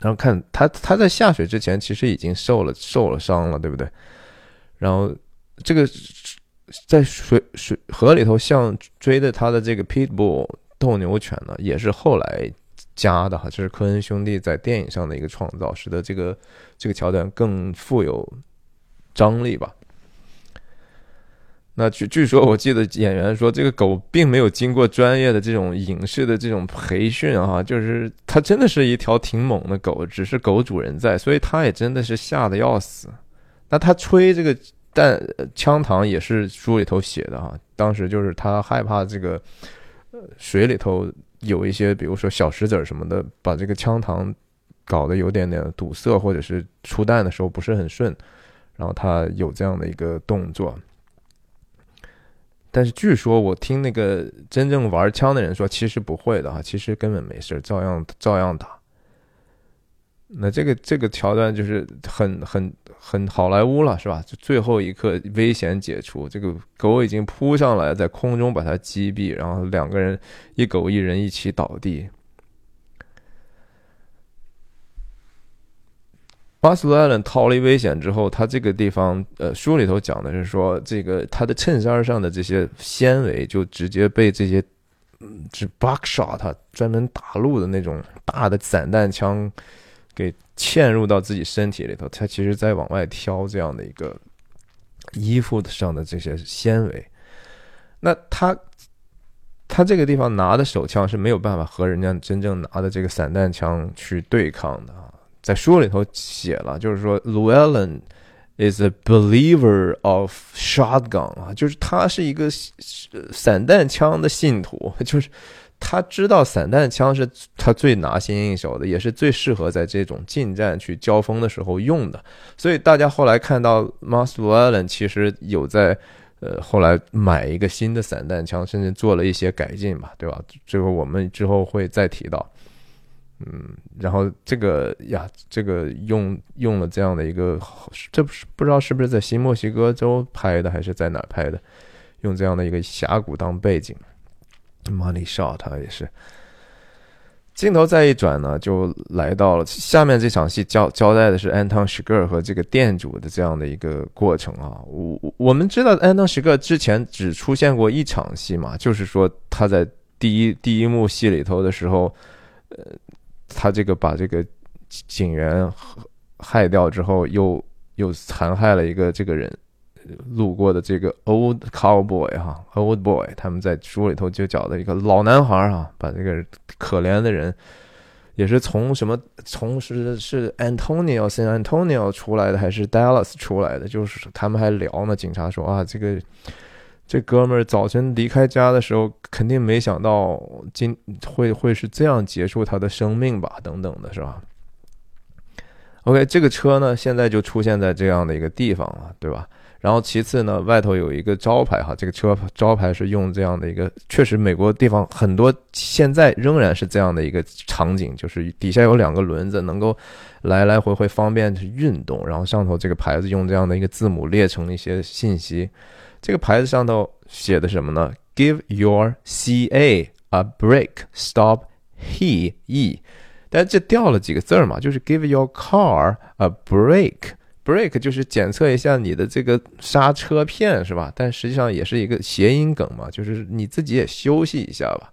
然后看他，他在下水之前其实已经受了受了伤了，对不对？然后这个在水水河里头，像追的他的这个 pitbull 斗牛犬呢，也是后来。加的哈，这是科恩兄弟在电影上的一个创造，使得这个这个桥段更富有张力吧。那据据说，我记得演员说，这个狗并没有经过专业的这种影视的这种培训啊，就是它真的是一条挺猛的狗，只是狗主人在，所以它也真的是吓得要死。那他吹这个弹枪膛也是书里头写的哈，当时就是他害怕这个水里头。有一些，比如说小石子什么的，把这个枪膛搞得有点点堵塞，或者是出弹的时候不是很顺，然后他有这样的一个动作。但是据说我听那个真正玩枪的人说，其实不会的哈，其实根本没事，照样照样打。那这个这个桥段就是很很很好莱坞了，是吧？就最后一刻危险解除，这个狗已经扑上来，在空中把它击毙，然后两个人一狗一人一起倒地。巴斯艾伦逃离危险之后，他这个地方，呃，书里头讲的是说，这个他的衬衫上的这些纤维就直接被这些，嗯，是 buckshot，专门打路的那种大的散弹枪。给嵌入到自己身体里头，他其实在往外挑这样的一个衣服上的这些纤维。那他他这个地方拿的手枪是没有办法和人家真正拿的这个散弹枪去对抗的。在书里头写了，就是说，Llewellyn is a believer of shotgun 啊，就是他是一个散弹枪的信徒，就是。他知道散弹枪是他最拿心应手的，也是最适合在这种近战去交锋的时候用的。所以大家后来看到 m a s t e r Allen 其实有在呃后来买一个新的散弹枪，甚至做了一些改进吧，对吧？这个我们之后会再提到。嗯，然后这个呀，这个用用了这样的一个，这不是不知道是不是在新墨西哥州拍的，还是在哪拍的？用这样的一个峡谷当背景。Money shot，也是。镜头再一转呢，就来到了下面这场戏，交交代的是安汤·史格和这个店主的这样的一个过程啊。我我们知道安汤·史格之前只出现过一场戏嘛，就是说他在第一第一幕戏里头的时候，呃，他这个把这个警员害掉之后，又又残害了一个这个人。路过的这个 old cowboy 哈，old boy，他们在书里头就讲的一个老男孩哈，把这个可怜的人，也是从什么从是是 Antonio San Antonio 出来的，还是 Dallas 出来的？就是他们还聊呢。警察说啊，这个这哥们儿早晨离开家的时候，肯定没想到今会会是这样结束他的生命吧？等等的是吧？OK，这个车呢，现在就出现在这样的一个地方了，对吧？然后其次呢，外头有一个招牌哈，这个车招牌是用这样的一个，确实美国地方很多，现在仍然是这样的一个场景，就是底下有两个轮子，能够来来回回方便去运动。然后上头这个牌子用这样的一个字母列成一些信息。这个牌子上头写的什么呢？Give your CA a break, stop he e。但这掉了几个字儿嘛，就是 Give your car a break。Break 就是检测一下你的这个刹车片是吧？但实际上也是一个谐音梗嘛，就是你自己也休息一下吧。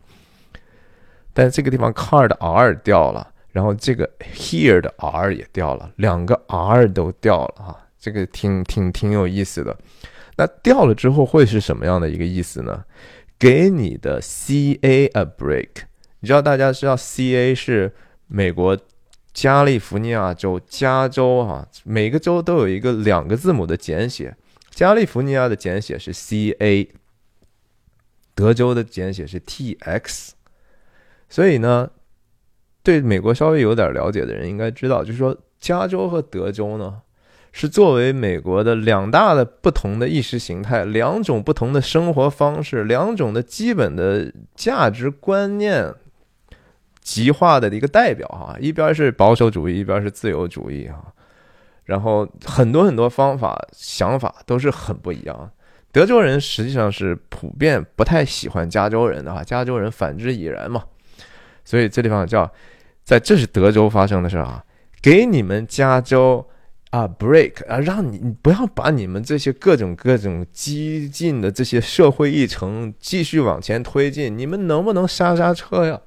但这个地方 car 的 r 掉了，然后这个 here 的 r 也掉了，两个 r 都掉了啊，这个挺挺挺有意思的。那掉了之后会是什么样的一个意思呢？给你的 ca a break，你知道大家知道 ca 是美国。加利福尼亚州、加州哈，每个州都有一个两个字母的简写。加利福尼亚的简写是 C A，德州的简写是 T X。所以呢，对美国稍微有点了解的人应该知道，就是说加州和德州呢，是作为美国的两大的不同的意识形态、两种不同的生活方式、两种的基本的价值观念。极化的一个代表哈，一边是保守主义，一边是自由主义哈，然后很多很多方法想法都是很不一样。德州人实际上是普遍不太喜欢加州人的哈，加州人反之亦然嘛。所以这地方叫，在这是德州发生的事啊，给你们加州啊 break 啊，让你不要把你们这些各种各种激进的这些社会议程继续往前推进，你们能不能刹刹车呀？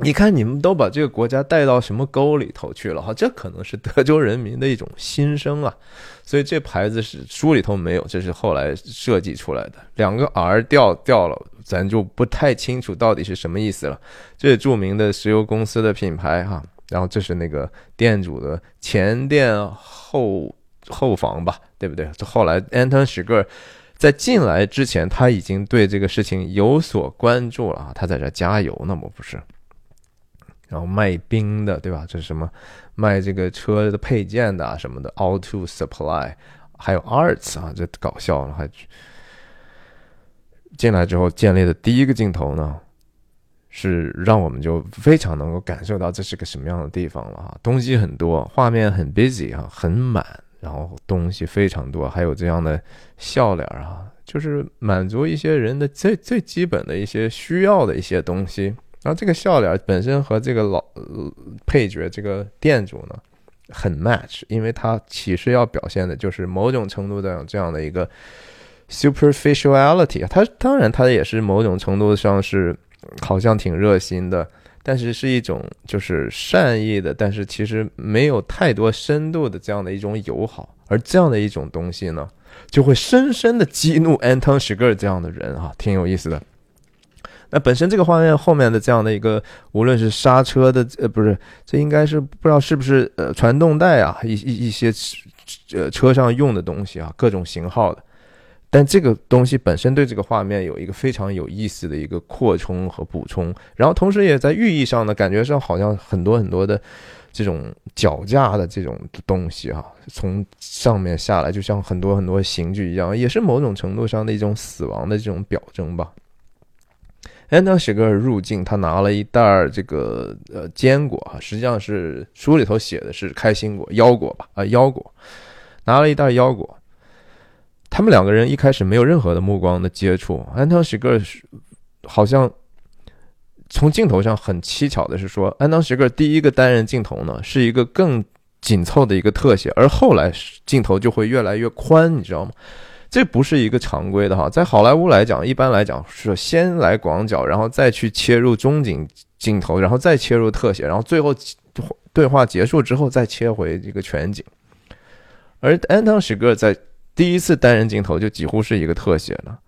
你看，你们都把这个国家带到什么沟里头去了？哈，这可能是德州人民的一种心声啊。所以这牌子是书里头没有，这是后来设计出来的。两个 R 掉掉了，咱就不太清楚到底是什么意思了。这是著名的石油公司的品牌哈。然后这是那个店主的前店后后房吧，对不对？这后来安藤史格在进来之前，他已经对这个事情有所关注了啊。他在这加油呢，我不是。然后卖冰的，对吧？这是什么？卖这个车的配件的什么的，Auto Supply，还有 Arts 啊，这搞笑了还。进来之后建立的第一个镜头呢，是让我们就非常能够感受到这是个什么样的地方了哈，东西很多，画面很 busy 啊，很满，然后东西非常多，还有这样的笑脸啊，就是满足一些人的最最基本的一些需要的一些东西。然后这个笑脸本身和这个老配角这个店主呢很 match，因为他其实要表现的就是某种程度的这样的一个 superficiality。他当然他也是某种程度上是好像挺热心的，但是是一种就是善意的，但是其实没有太多深度的这样的一种友好。而这样的一种东西呢，就会深深的激怒 Anton s h i g e r 这样的人啊，挺有意思的。那本身这个画面后面的这样的一个，无论是刹车的，呃，不是，这应该是不知道是不是呃传动带啊，一一一些呃车上用的东西啊，各种型号的。但这个东西本身对这个画面有一个非常有意思的一个扩充和补充，然后同时也在寓意上呢，感觉上好像很多很多的这种脚架的这种东西啊，从上面下来，就像很多很多刑具一样，也是某种程度上的一种死亡的这种表征吧。安东·史格尔入境，他拿了一袋这个呃坚果啊，实际上是书里头写的是开心果、腰果吧啊腰果，拿了一袋腰果。他们两个人一开始没有任何的目光的接触。安东·史格尔好像从镜头上很蹊跷的是说，安东·史格尔第一个单人镜头呢是一个更紧凑的一个特写，而后来镜头就会越来越宽，你知道吗？这不是一个常规的哈，在好莱坞来讲，一般来讲是先来广角，然后再去切入中景镜头，然后再切入特写，然后最后对话结束之后再切回这个全景。而安藤史格在第一次单人镜头就几乎是一个特写了，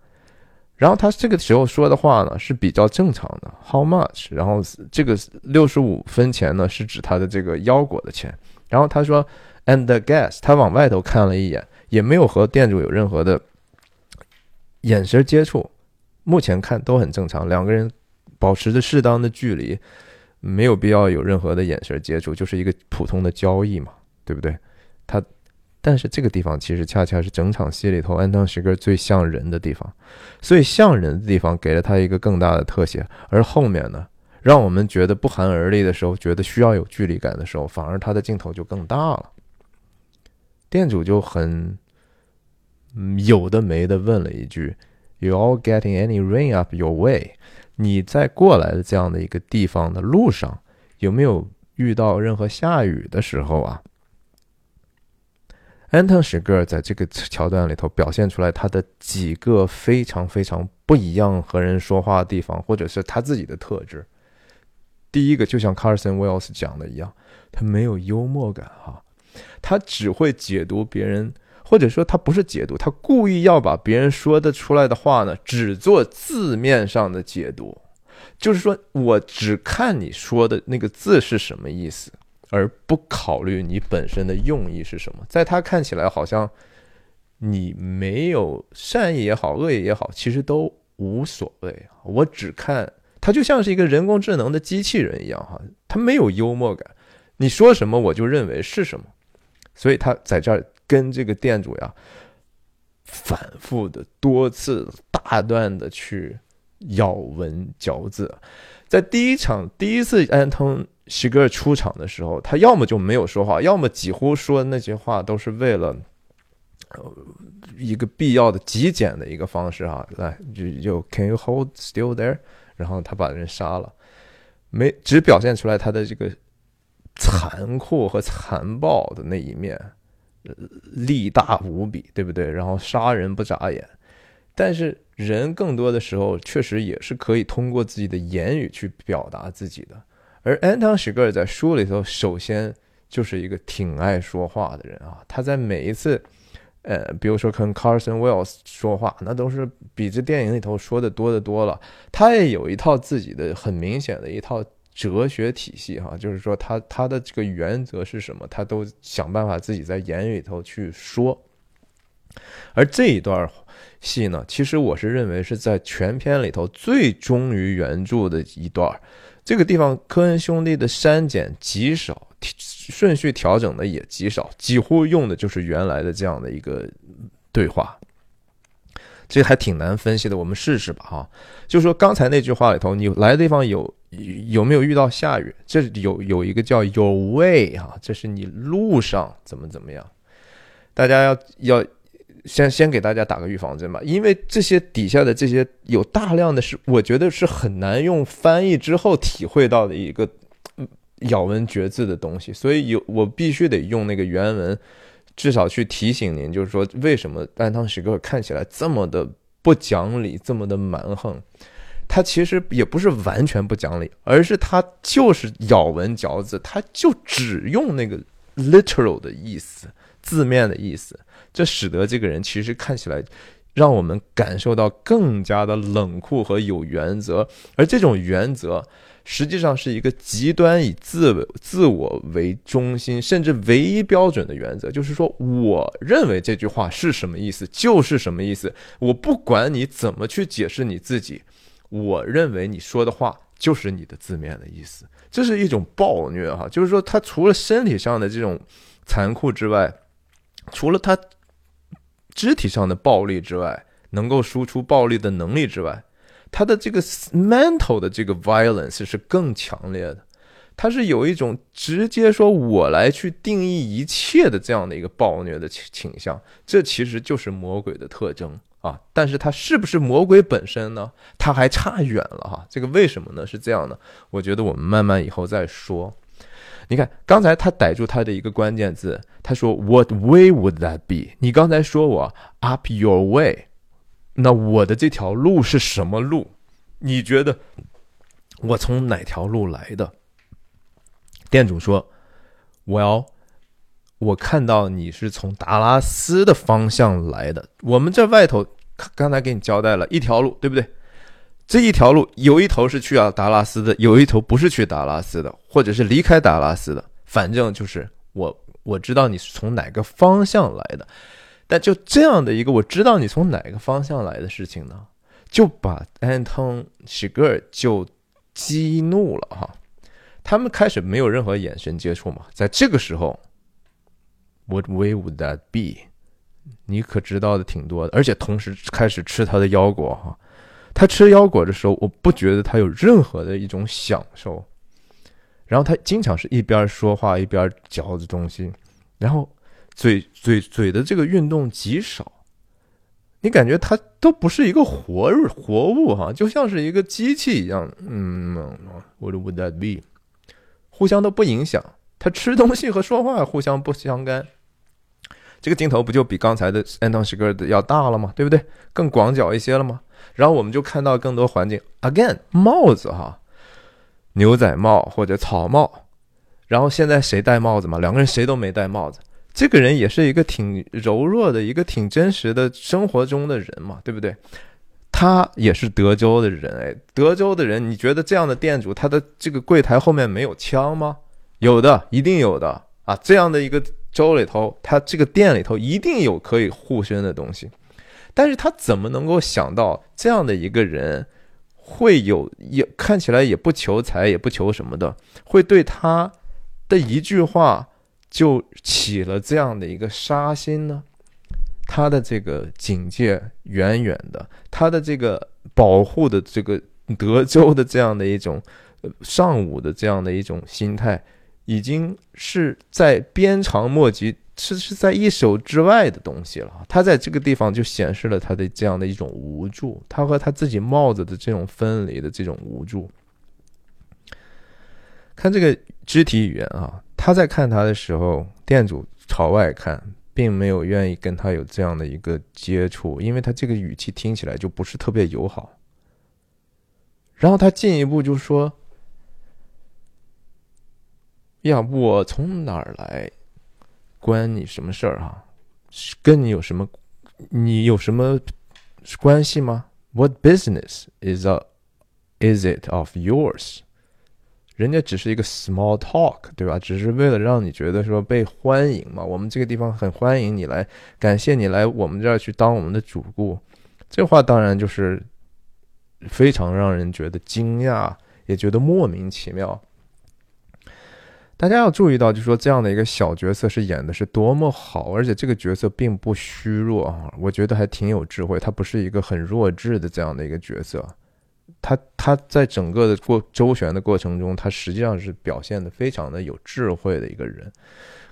然后他这个时候说的话呢是比较正常的，How much？然后这个六十五分钱呢是指他的这个腰果的钱，然后他说 And the gas，他往外头看了一眼。也没有和店主有任何的眼神接触，目前看都很正常。两个人保持着适当的距离，没有必要有任何的眼神接触，就是一个普通的交易嘛，对不对？他，但是这个地方其实恰恰是整场戏里头安藤石根最像人的地方，所以像人的地方给了他一个更大的特写，而后面呢，让我们觉得不寒而栗的时候，觉得需要有距离感的时候，反而他的镜头就更大了。店主就很有的没的问了一句：“You all getting any rain up your way？” 你在过来的这样的一个地方的路上，有没有遇到任何下雨的时候啊？安藤史格尔在这个桥段里头表现出来他的几个非常非常不一样和人说话的地方，或者是他自己的特质。第一个就像 Carson Wells 讲的一样，他没有幽默感哈。他只会解读别人，或者说他不是解读，他故意要把别人说的出来的话呢，只做字面上的解读，就是说我只看你说的那个字是什么意思，而不考虑你本身的用意是什么。在他看起来，好像你没有善意也好，恶意也好，其实都无所谓。我只看他就像是一个人工智能的机器人一样，哈，他没有幽默感，你说什么我就认为是什么。所以他在这儿跟这个店主呀，反复的多次大段的去咬文嚼字，在第一场第一次安藤希格尔出场的时候，他要么就没有说话，要么几乎说的那些话都是为了呃一个必要的极简的一个方式啊，来就就 Can you hold still there？然后他把人杀了，没只表现出来他的这个。残酷和残暴的那一面，力大无比，对不对？然后杀人不眨眼，但是人更多的时候确实也是可以通过自己的言语去表达自己的。而安藤史格尔在书里头，首先就是一个挺爱说话的人啊。他在每一次，呃，比如说跟 Carson Wells 说话，那都是比这电影里头说的多的多了。他也有一套自己的很明显的一套。哲学体系，哈，就是说他他的这个原则是什么，他都想办法自己在言语里头去说。而这一段戏呢，其实我是认为是在全片里头最忠于原著的一段。这个地方科恩兄弟的删减极少，顺序调整的也极少，几乎用的就是原来的这样的一个对话。这还挺难分析的。我们试试吧，哈。就说刚才那句话里头，你来的地方有有没有遇到下雨？这有有一个叫 your way 哈，这是你路上怎么怎么样？大家要要先先给大家打个预防针吧，因为这些底下的这些有大量的是，我觉得是很难用翻译之后体会到的一个咬文嚼字的东西，所以有我必须得用那个原文。至少去提醒您，就是说，为什么安汤史格看起来这么的不讲理，这么的蛮横？他其实也不是完全不讲理，而是他就是咬文嚼字，他就只用那个 literal 的意思，字面的意思，这使得这个人其实看起来让我们感受到更加的冷酷和有原则，而这种原则。实际上是一个极端以自自我为中心，甚至唯一标准的原则，就是说，我认为这句话是什么意思，就是什么意思。我不管你怎么去解释你自己，我认为你说的话就是你的字面的意思。这是一种暴虐，哈，就是说，他除了身体上的这种残酷之外，除了他肢体上的暴力之外，能够输出暴力的能力之外。他的这个 mental 的这个 violence 是更强烈的，他是有一种直接说我来去定义一切的这样的一个暴虐的倾倾向，这其实就是魔鬼的特征啊！但是他是不是魔鬼本身呢？他还差远了哈！这个为什么呢？是这样的，我觉得我们慢慢以后再说。你看刚才他逮住他的一个关键字，他说 What way would that be？你刚才说我 up your way。那我的这条路是什么路？你觉得我从哪条路来的？店主说：“Well，我看到你是从达拉斯的方向来的。我们这外头刚才给你交代了一条路，对不对？这一条路有一头是去啊达拉斯的，有一头不是去达拉斯的，或者是离开达拉斯的。反正就是我我知道你是从哪个方向来的。”但就这样的一个我知道你从哪个方向来的事情呢，就把安藤喜格尔就激怒了哈。他们开始没有任何眼神接触嘛，在这个时候，What way would that be？你可知道的挺多的，而且同时开始吃他的腰果哈。他吃腰果的时候，我不觉得他有任何的一种享受。然后他经常是一边说话一边嚼着东西，然后。嘴嘴嘴的这个运动极少，你感觉它都不是一个活活物哈，就像是一个机器一样。嗯，What would that be？互相都不影响，他吃东西和说话互相不相干。这个镜头不就比刚才的安东西格的要大了吗？对不对？更广角一些了吗？然后我们就看到更多环境。Again，帽子哈，牛仔帽或者草帽。然后现在谁戴帽子嘛？两个人谁都没戴帽子。这个人也是一个挺柔弱的一个挺真实的生活中的人嘛，对不对？他也是德州的人，哎，德州的人，你觉得这样的店主，他的这个柜台后面没有枪吗？有的，一定有的啊！这样的一个州里头，他这个店里头一定有可以护身的东西。但是他怎么能够想到这样的一个人会有也看起来也不求财也不求什么的，会对他的一句话？就起了这样的一个杀心呢？他的这个警戒远远的，他的这个保护的这个德州的这样的一种上午的这样的一种心态，已经是在鞭长莫及，是是在一手之外的东西了。他在这个地方就显示了他的这样的一种无助，他和他自己帽子的这种分离的这种无助。看这个肢体语言啊。他在看他的时候，店主朝外看，并没有愿意跟他有这样的一个接触，因为他这个语气听起来就不是特别友好。然后他进一步就说：“呀，我从哪儿来，关你什么事儿啊？跟你有什么，你有什么关系吗？What business is a is it of yours？” 人家只是一个 small talk，对吧？只是为了让你觉得说被欢迎嘛。我们这个地方很欢迎你来，感谢你来我们这儿去当我们的主顾。这话当然就是非常让人觉得惊讶，也觉得莫名其妙。大家要注意到，就说这样的一个小角色是演的是多么好，而且这个角色并不虚弱啊，我觉得还挺有智慧。他不是一个很弱智的这样的一个角色，他他在整个的过周旋的过程中，他实际上是表现的非常的有智慧的一个人。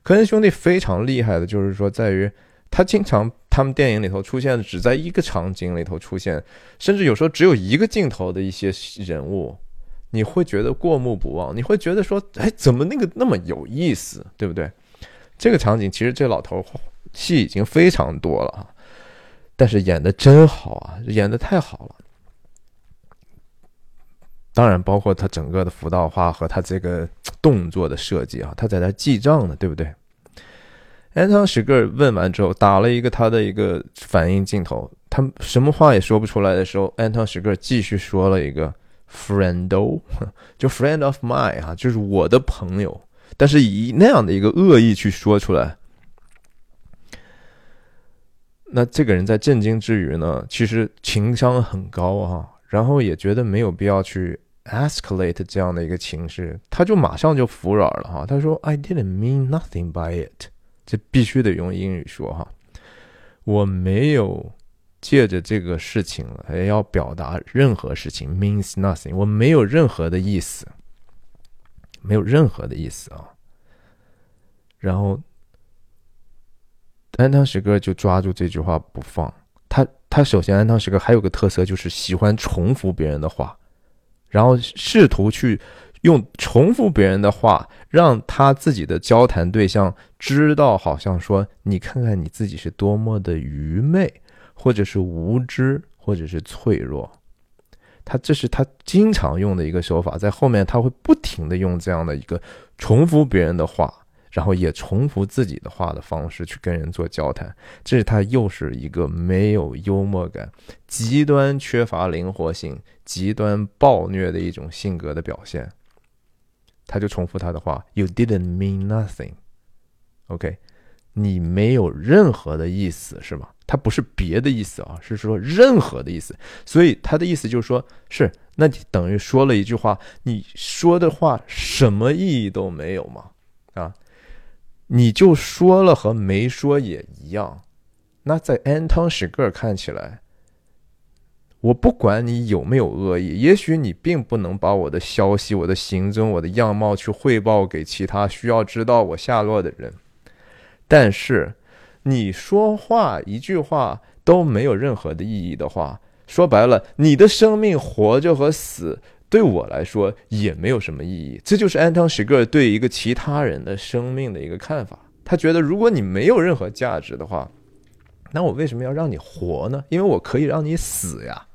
科恩兄弟非常厉害的，就是说在于他经常他们电影里头出现的只在一个场景里头出现，甚至有时候只有一个镜头的一些人物。你会觉得过目不忘，你会觉得说，哎，怎么那个那么有意思，对不对？这个场景其实这老头戏已经非常多了啊，但是演的真好啊，演的太好了。当然，包括他整个的辅导化和他这个动作的设计啊，他在那记账呢，对不对？安汤史格尔问完之后，打了一个他的一个反应镜头，他什么话也说不出来的时候，安汤史格尔继续说了一个。Friendo，就 friend of mine 啊，就是我的朋友，但是以那样的一个恶意去说出来，那这个人在震惊之余呢，其实情商很高啊，然后也觉得没有必要去 escalate 这样的一个情绪，他就马上就服软了哈，他说 I didn't mean nothing by it，这必须得用英语说哈，我没有。借着这个事情，还要表达任何事情，means nothing。我没有任何的意思，没有任何的意思啊。然后，安汤史哥就抓住这句话不放。他他首先，安汤史哥还有个特色，就是喜欢重复别人的话，然后试图去用重复别人的话，让他自己的交谈对象知道，好像说，你看看你自己是多么的愚昧。或者是无知，或者是脆弱，他这是他经常用的一个手法，在后面他会不停的用这样的一个重复别人的话，然后也重复自己的话的方式去跟人做交谈，这是他又是一个没有幽默感、极端缺乏灵活性、极端暴虐的一种性格的表现。他就重复他的话：“You didn't mean nothing。” OK，你没有任何的意思，是吧？他不是别的意思啊，是说任何的意思。所以他的意思就是说，是那你等于说了一句话，你说的话什么意义都没有嘛？啊，你就说了和没说也一样。那在安汤史格尔看起来，我不管你有没有恶意，也许你并不能把我的消息、我的行踪、我的样貌去汇报给其他需要知道我下落的人，但是。你说话一句话都没有任何的意义的话，说白了，你的生命活着和死对我来说也没有什么意义。这就是安汤史格尔对一个其他人的生命的一个看法。他觉得，如果你没有任何价值的话，那我为什么要让你活呢？因为我可以让你死呀，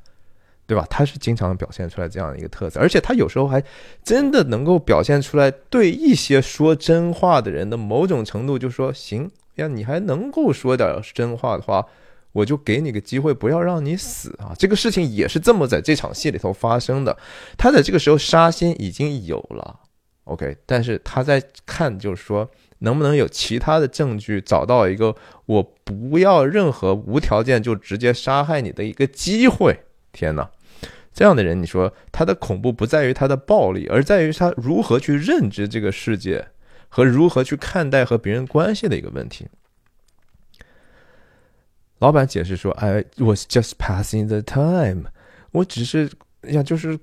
对吧？他是经常表现出来这样的一个特色，而且他有时候还真的能够表现出来，对一些说真话的人的某种程度，就说行。呀，你还能够说点真话的话，我就给你个机会，不要让你死啊！这个事情也是这么在这场戏里头发生的。他在这个时候杀心已经有了，OK，但是他在看，就是说能不能有其他的证据，找到一个我不要任何无条件就直接杀害你的一个机会。天哪，这样的人，你说他的恐怖不在于他的暴力，而在于他如何去认知这个世界。和如何去看待和别人关系的一个问题。老板解释说：“I was just passing the time，我只是呀，就是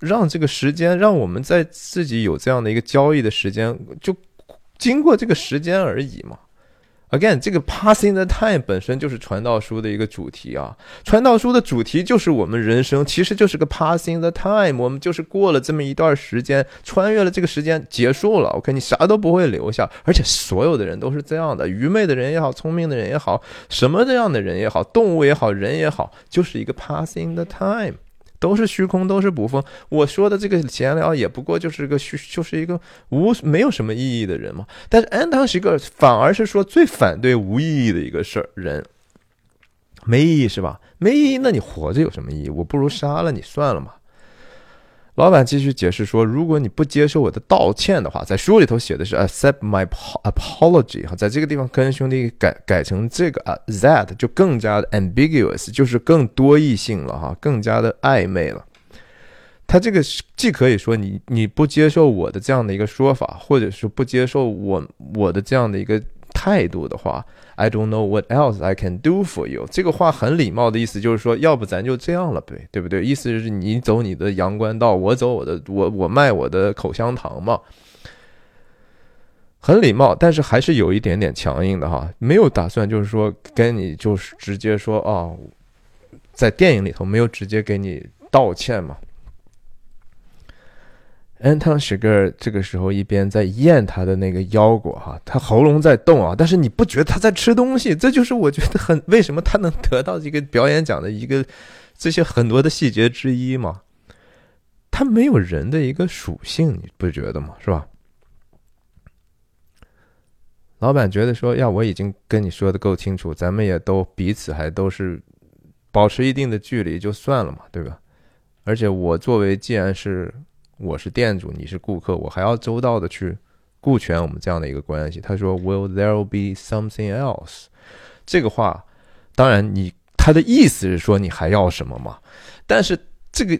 让这个时间，让我们在自己有这样的一个交易的时间，就经过这个时间而已嘛。” Again，这个 passing the time 本身就是传道书的一个主题啊。传道书的主题就是我们人生其实就是个 passing the time，我们就是过了这么一段时间，穿越了这个时间，结束了。OK，你啥都不会留下，而且所有的人都是这样的，愚昧的人也好，聪明的人也好，什么这样的人也好，动物也好，人也好，就是一个 passing the time。都是虚空，都是捕风。我说的这个闲聊也不过就是个虚，就是一个无没有什么意义的人嘛。但是安当是一个反而是说最反对无意义的一个事儿人，没意义是吧？没意义，那你活着有什么意义？我不如杀了你算了嘛。老板继续解释说：“如果你不接受我的道歉的话，在书里头写的是 accept my apology 哈，在这个地方跟兄弟改改成这个啊 that 就更加的 ambiguous，就是更多异性了哈，更加的暧昧了。他这个既可以说你你不接受我的这样的一个说法，或者是不接受我我的这样的一个态度的话，I don't know what else I can do for you。这个话很礼貌的意思就是说，要不咱就这样了呗，对不对？意思就是你走你的阳关道，我走我的，我我卖我的口香糖嘛。很礼貌，但是还是有一点点强硬的哈，没有打算就是说跟你就是直接说啊，在电影里头没有直接给你道歉嘛。安汤史格尔这个时候一边在咽他的那个腰果哈，他喉咙在动啊，但是你不觉得他在吃东西？这就是我觉得很为什么他能得到这个表演奖的一个这些很多的细节之一嘛？他没有人的一个属性，你不觉得吗？是吧？老板觉得说：“呀，我已经跟你说的够清楚，咱们也都彼此还都是保持一定的距离就算了嘛，对吧？而且我作为既然是我是店主，你是顾客，我还要周到的去顾全我们这样的一个关系。”他说：“Will there be something else？” 这个话，当然你他的意思是说你还要什么嘛？但是这个。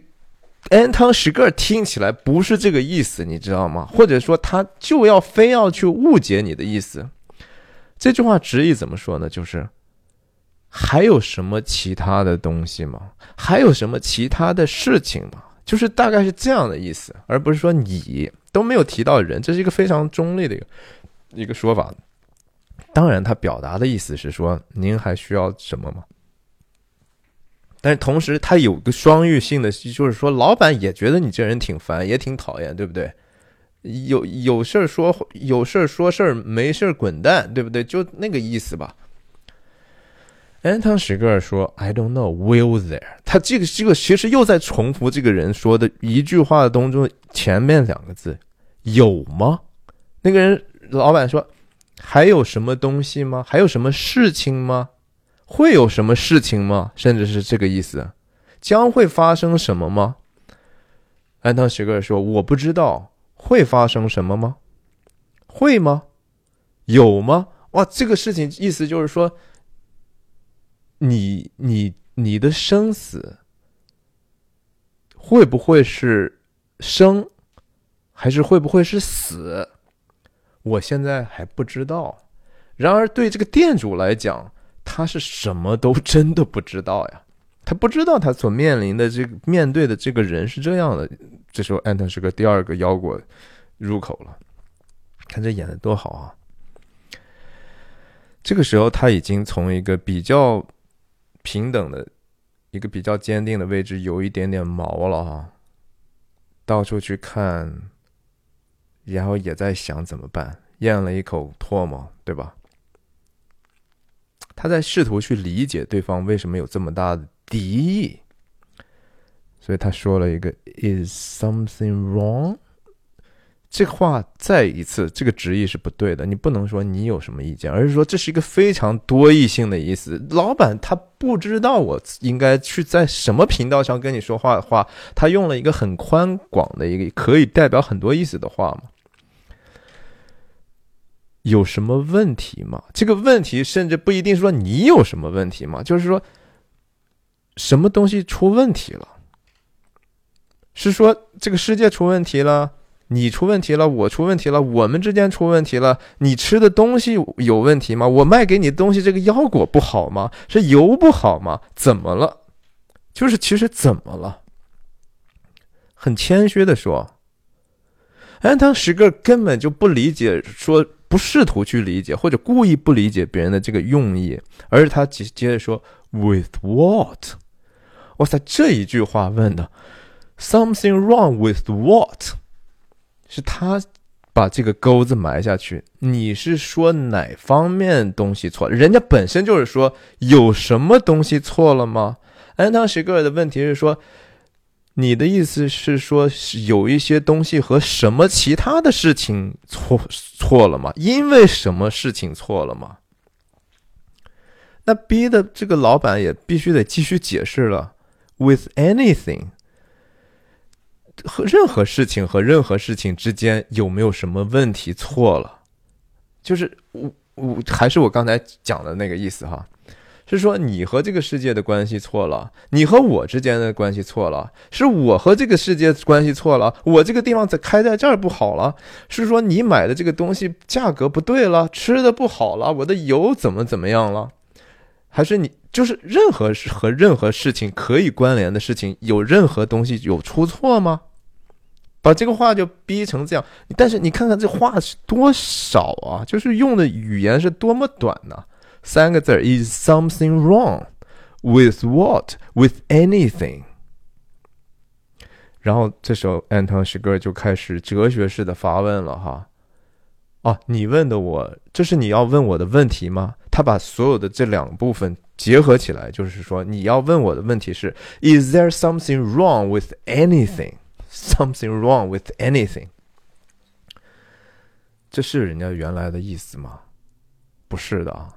安汤史格尔听起来不是这个意思，你知道吗？或者说他就要非要去误解你的意思。这句话直译怎么说呢？就是还有什么其他的东西吗？还有什么其他的事情吗？就是大概是这样的意思，而不是说你都没有提到人，这是一个非常中立的一个一个说法。当然，他表达的意思是说，您还需要什么吗？但是同时，他有个双域性的，就是说，老板也觉得你这人挺烦，也挺讨厌，对不对？有有事儿说有事儿说事儿，没事儿滚蛋，对不对？就那个意思吧。安汤史格尔说：“I don't know, will there？” 他这个这个其实又在重复这个人说的一句话当中前面两个字有吗？那个人老板说：“还有什么东西吗？还有什么事情吗？”会有什么事情吗？甚至是这个意思，将会发生什么吗？安汤许格尔说：“我不知道会发生什么吗？会吗？有吗？哇，这个事情意思就是说，你你你的生死会不会是生，还是会不会是死？我现在还不知道。然而，对这个店主来讲，他是什么都真的不知道呀，他不知道他所面临的这个面对的这个人是这样的。这时候，安藤是个第二个腰果入口了，看这演的多好啊！这个时候，他已经从一个比较平等的、一个比较坚定的位置，有一点点毛了哈，到处去看，然后也在想怎么办，咽了一口唾沫，对吧？他在试图去理解对方为什么有这么大的敌意，所以他说了一个 “Is something wrong？” 这话再一次，这个直译是不对的。你不能说你有什么意见，而是说这是一个非常多义性的意思。老板他不知道我应该去在什么频道上跟你说话的话，他用了一个很宽广的一个可以代表很多意思的话嘛。有什么问题吗？这个问题甚至不一定说你有什么问题吗？就是说，什么东西出问题了？是说这个世界出问题了，你出问题了，我出问题了，我们之间出问题了？你吃的东西有问题吗？我卖给你东西这个腰果不好吗？是油不好吗？怎么了？就是其实怎么了？很谦虚的说，安当十个根本就不理解说。不试图去理解，或者故意不理解别人的这个用意，而是他接接着说 “with what”？哇塞，这一句话问的 “something wrong with what”？是他把这个钩子埋下去。你是说哪方面东西错了？人家本身就是说有什么东西错了吗？安汤史格尔的问题是说。你的意思是说，有一些东西和什么其他的事情错错了吗？因为什么事情错了吗？那逼的这个老板也必须得继续解释了。With anything，和任何事情和任何事情之间有没有什么问题错了？就是我我还是我刚才讲的那个意思哈，是说你和这个世界的关系错了，你和我之间的关系错了，是我和这个世界关系错了，我这个地方在开在这儿不好了，是说你买的这个东西价格不对了，吃的不好了，我的油怎么怎么样了？还是你就是任何和任何事情可以关联的事情，有任何东西有出错吗？把这个话就逼成这样，但是你看看这话是多少啊？就是用的语言是多么短呢？三个字儿：Is something wrong with what? With anything？然后这时候安藤石哥就开始哲学式的发问了哈。哦，你问的我，这是你要问我的问题吗？他把所有的这两部分结合起来，就是说你要问我的问题是：Is there something wrong with anything? Something wrong with anything？这是人家原来的意思吗？不是的啊，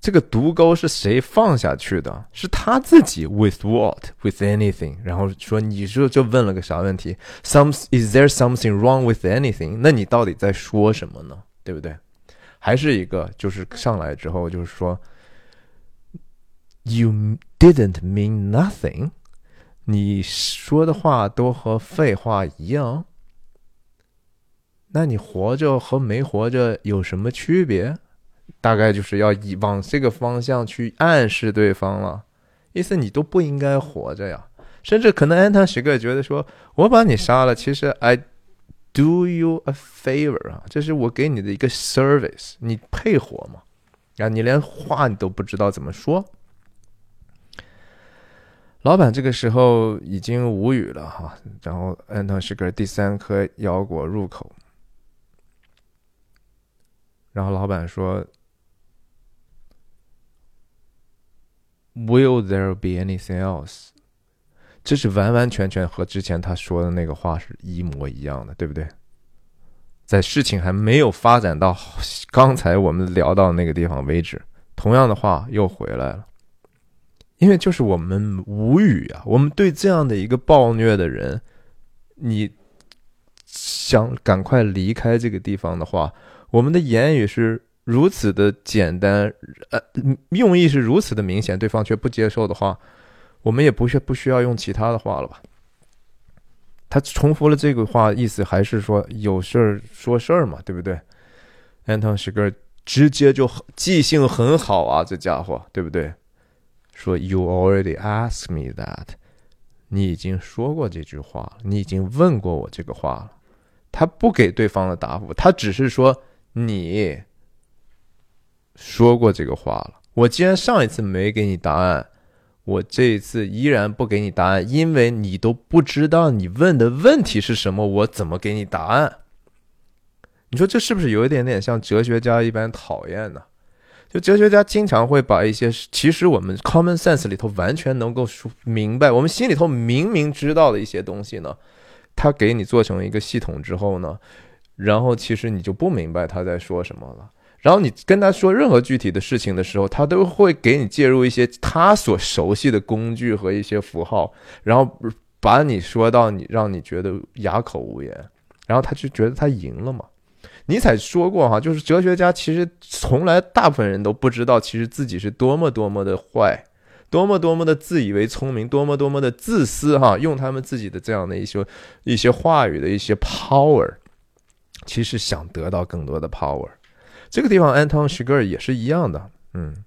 这个独钩是谁放下去的？是他自己。With what? With anything？然后说，你说就问了个啥问题？Some is there something wrong with anything？那你到底在说什么呢？对不对？还是一个，就是上来之后就是说，You didn't mean nothing。你说的话都和废话一样，那你活着和没活着有什么区别？大概就是要以往这个方向去暗示对方了，意思你都不应该活着呀。甚至可能安藤喜格觉得说，我把你杀了，其实 I do you a favor 啊，这是我给你的一个 service，你配活吗？啊，你连话你都不知道怎么说。老板这个时候已经无语了哈，然后安藤石格第三颗腰果入口，然后老板说：“Will there be anything else？” 这是完完全全和之前他说的那个话是一模一样的，对不对？在事情还没有发展到刚才我们聊到那个地方为止，同样的话又回来了。因为就是我们无语啊！我们对这样的一个暴虐的人，你想赶快离开这个地方的话，我们的言语是如此的简单，呃，用意是如此的明显，对方却不接受的话，我们也不需不需要用其他的话了吧？他重复了这个话，意思还是说有事儿说事儿嘛，对不对？安藤是个直接就记性很好啊，这家伙，对不对？说 You already asked me that，你已经说过这句话了，你已经问过我这个话了。他不给对方的答复，他只是说你说过这个话了。我既然上一次没给你答案，我这一次依然不给你答案，因为你都不知道你问的问题是什么，我怎么给你答案？你说这是不是有一点点像哲学家一般讨厌呢？就哲学家经常会把一些其实我们 common sense 里头完全能够说明白，我们心里头明明知道的一些东西呢，他给你做成一个系统之后呢，然后其实你就不明白他在说什么了。然后你跟他说任何具体的事情的时候，他都会给你介入一些他所熟悉的工具和一些符号，然后把你说到你让你觉得哑口无言，然后他就觉得他赢了嘛。尼采说过哈，就是哲学家其实从来大部分人都不知道，其实自己是多么多么的坏，多么多么的自以为聪明，多么多么的自私哈，用他们自己的这样的一些一些话语的一些 power，其实想得到更多的 power。这个地方安东·许格尔也是一样的，嗯，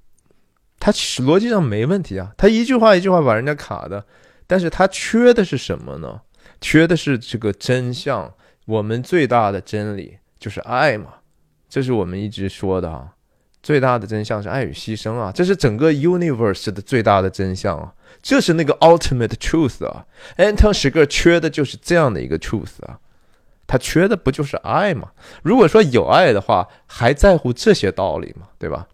他逻辑上没问题啊，他一句话一句话把人家卡的，但是他缺的是什么呢？缺的是这个真相，我们最大的真理。就是爱嘛，这是我们一直说的啊。最大的真相是爱与牺牲啊，这是整个 universe 的最大的真相啊，这是那个 ultimate truth 啊。Anton 史格缺的就是这样的一个 truth 啊，他缺的不就是爱吗？如果说有爱的话，还在乎这些道理吗？对吧？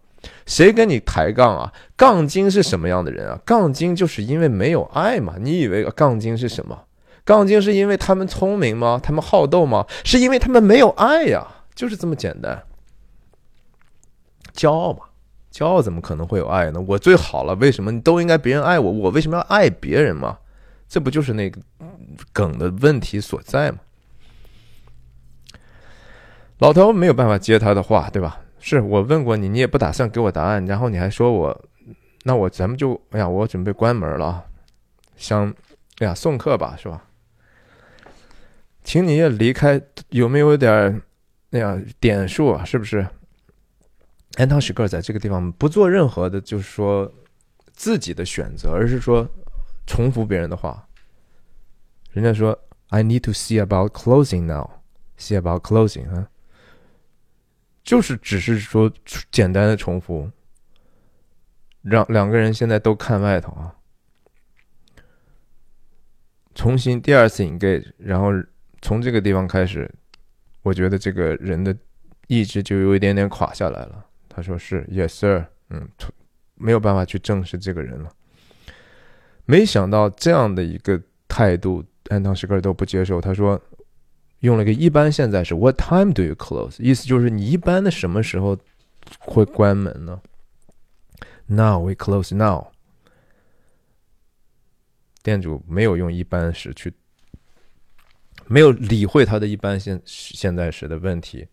谁跟你抬杠啊？杠精是什么样的人啊？杠精就是因为没有爱嘛。你以为杠精是什么？杠精是因为他们聪明吗？他们好斗吗？是因为他们没有爱呀，就是这么简单。骄傲嘛，骄傲怎么可能会有爱呢？我最好了，为什么你都应该别人爱我？我为什么要爱别人嘛？这不就是那个梗的问题所在吗？老头没有办法接他的话，对吧？是我问过你，你也不打算给我答案，然后你还说我那我咱们就哎呀，我准备关门了，想哎呀送客吧，是吧？请你也离开，有没有点那样点数啊？是不是？安汤史格尔在这个地方不做任何的，就是说自己的选择，而是说重复别人的话。人家说：“I need to see about closing now. See about closing 啊，就是只是说简单的重复，让两个人现在都看外头啊，重新第二次 engage，然后从这个地方开始，我觉得这个人的意志就有一点点垮下来了。”他说是，Yes sir，嗯，没有办法去正视这个人了。没想到这样的一个态度，安汤史格尔都不接受。他说，用了个一般现在时，What time do you close？意思就是你一般的什么时候会关门呢？Now we close now。店主没有用一般时去，没有理会他的一般现现在时的问题。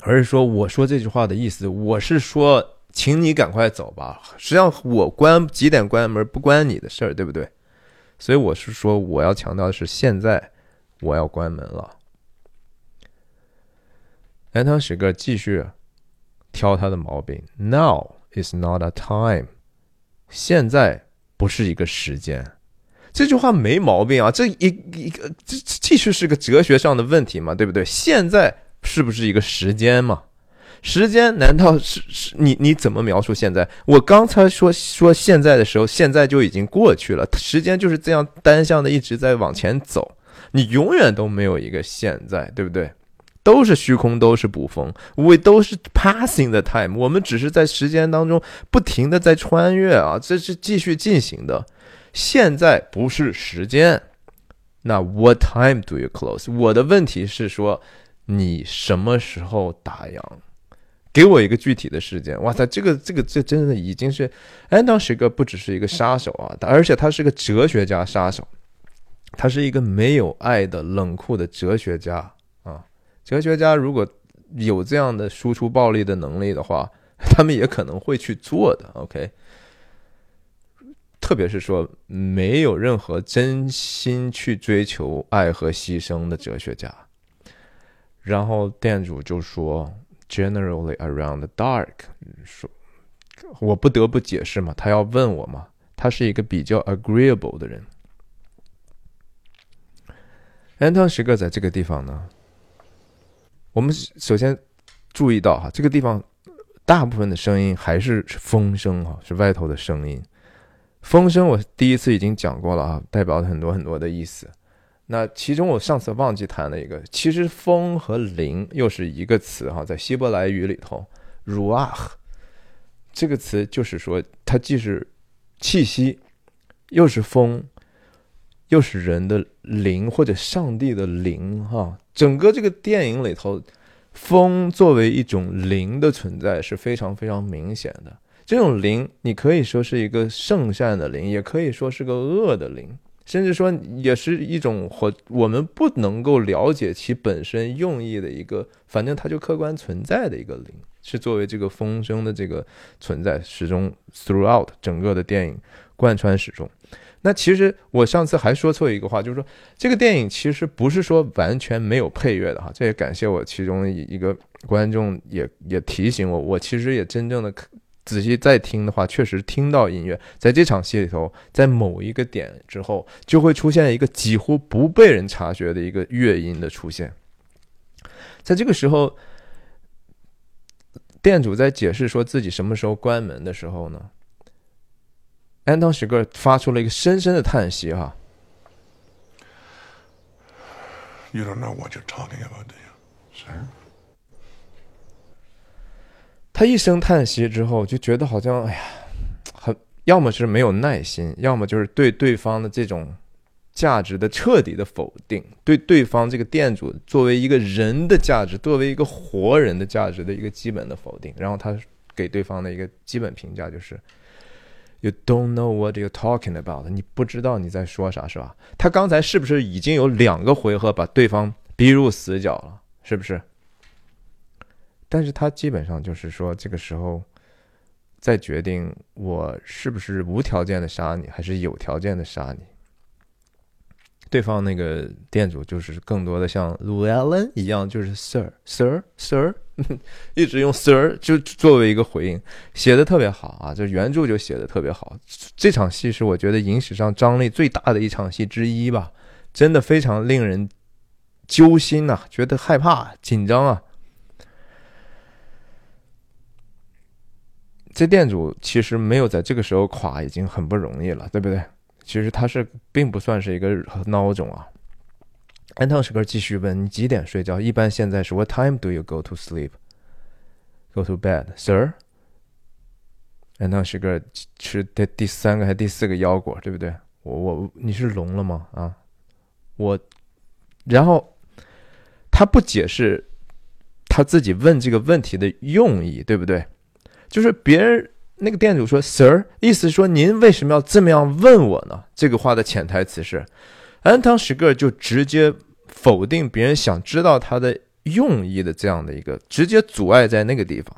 而是说，我说这句话的意思，我是说，请你赶快走吧。实际上，我关几点关门不关你的事儿，对不对？所以我是说，我要强调的是，现在我要关门了。安汤史哥继续挑他的毛病。Now is not a time，现在不是一个时间。这句话没毛病啊，这一一个这继续是个哲学上的问题嘛，对不对？现在。是不是一个时间嘛？时间难道是是你你怎么描述现在？我刚才说说现在的时候，现在就已经过去了。时间就是这样单向的一直在往前走，你永远都没有一个现在，对不对？都是虚空，都是捕风，我都是 passing the time。我们只是在时间当中不停的在穿越啊，这是继续进行的。现在不是时间。那 What time do you close？我的问题是说。你什么时候打烊？给我一个具体的时间。哇塞，这个这个这真的已经是安当时个不只是一个杀手啊，而且他是个哲学家杀手，他是一个没有爱的冷酷的哲学家啊。哲学家如果有这样的输出暴力的能力的话，他们也可能会去做的。OK，特别是说没有任何真心去追求爱和牺牲的哲学家。然后店主就说：“Generally around the dark，说，我不得不解释嘛，他要问我嘛，他是一个比较 agreeable 的人。安汤时刻在这个地方呢，我们首先注意到哈，这个地方大部分的声音还是风声哈，是外头的声音。风声我第一次已经讲过了啊，代表了很多很多的意思。”那其中我上次忘记谈了一个，其实风和灵又是一个词哈，在希伯来语里头，ruach 这个词就是说，它既是气息，又是风，又是人的灵或者上帝的灵哈。整个这个电影里头，风作为一种灵的存在是非常非常明显的。这种灵，你可以说是一个圣善的灵，也可以说是个恶的灵。甚至说也是一种或我们不能够了解其本身用意的一个，反正它就客观存在的一个灵，是作为这个风声的这个存在始终 throughout 整个的电影贯穿始终。那其实我上次还说错一个话，就是说这个电影其实不是说完全没有配乐的哈，这也感谢我其中一一个观众也也提醒我，我其实也真正的。仔细再听的话，确实听到音乐。在这场戏里头，在某一个点之后，就会出现一个几乎不被人察觉的一个乐音的出现。在这个时候，店主在解释说自己什么时候关门的时候呢，安东·史格发出了一个深深的叹息：“哈，You don't know what you're talking about, do you, sir？” 他一声叹息之后，就觉得好像，哎呀，很要么是没有耐心，要么就是对对方的这种价值的彻底的否定，对对方这个店主作为一个人的价值，作为一个活人的价值的一个基本的否定。然后他给对方的一个基本评价就是：“You don't know what you're talking about。”你不知道你在说啥，是吧？他刚才是不是已经有两个回合把对方逼入死角了？是不是？但是他基本上就是说，这个时候在决定我是不是无条件的杀你，还是有条件的杀你。对方那个店主就是更多的像 Llewellyn 一样，就是 Sir Sir Sir，一直用 Sir 就作为一个回应，写的特别好啊，就原著就写的特别好。这场戏是我觉得影史上张力最大的一场戏之一吧，真的非常令人揪心呐，觉得害怕紧张啊。这店主其实没有在这个时候垮，已经很不容易了，对不对？其实他是并不算是一个孬种啊。安汤什格继续问：“你几点睡觉？一般现在是 What time do you go to sleep? Go to bed, sir？” 安汤什格吃的第三个还第四个腰果，对不对？我我你是聋了吗？啊，我，然后他不解释他自己问这个问题的用意，对不对？就是别人那个店主说，Sir，意思说您为什么要这么样问我呢？这个话的潜台词是，安汤什格就直接否定别人想知道他的用意的这样的一个直接阻碍在那个地方，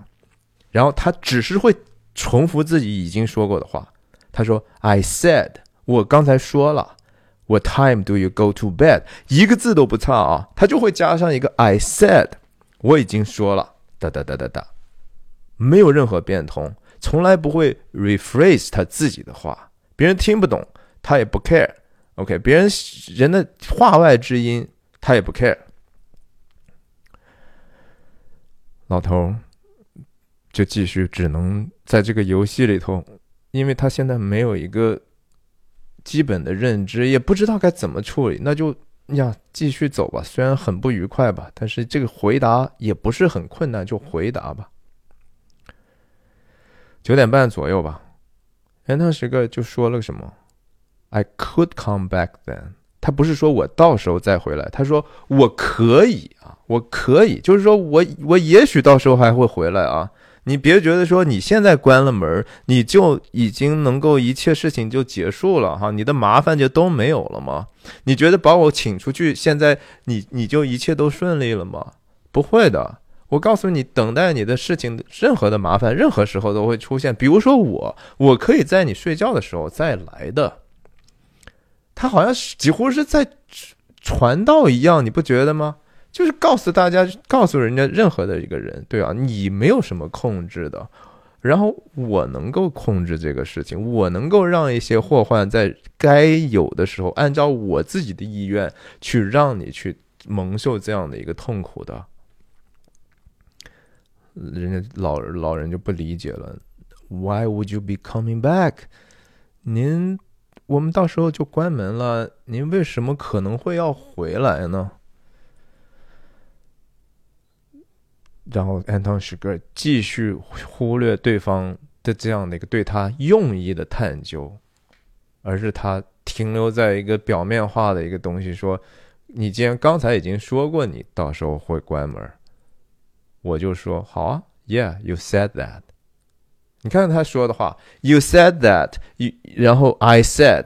然后他只是会重复自己已经说过的话。他说：“I said，我刚才说了，What time do you go to bed？一个字都不差啊，他就会加上一个 I said，我已经说了，哒哒哒哒哒。”没有任何变通，从来不会 rephrase 他自己的话，别人听不懂，他也不 care。OK，别人人的话外之音，他也不 care。老头就继续只能在这个游戏里头，因为他现在没有一个基本的认知，也不知道该怎么处理，那就呀继续走吧。虽然很不愉快吧，但是这个回答也不是很困难，就回答吧。九点半左右吧，哎，那时个就说了什么？I could come back then。他不是说我到时候再回来，他说我可以啊，我可以，就是说我我也许到时候还会回来啊。你别觉得说你现在关了门，你就已经能够一切事情就结束了哈，你的麻烦就都没有了吗？你觉得把我请出去，现在你你就一切都顺利了吗？不会的。我告诉你，等待你的事情，任何的麻烦，任何时候都会出现。比如说我，我可以在你睡觉的时候再来的。他好像是几乎是在传道一样，你不觉得吗？就是告诉大家，告诉人家任何的一个人，对啊，你没有什么控制的，然后我能够控制这个事情，我能够让一些祸患在该有的时候，按照我自己的意愿去让你去蒙受这样的一个痛苦的。人家老老人就不理解了，Why would you be coming back？您，我们到时候就关门了，您为什么可能会要回来呢？然后安汤史格继续忽略对方的这样的一个对他用意的探究，而是他停留在一个表面化的一个东西，说：“你既然刚才已经说过，你到时候会关门。”我就说好啊，Yeah，you said that。你看他说的话，You said that，然后 I said，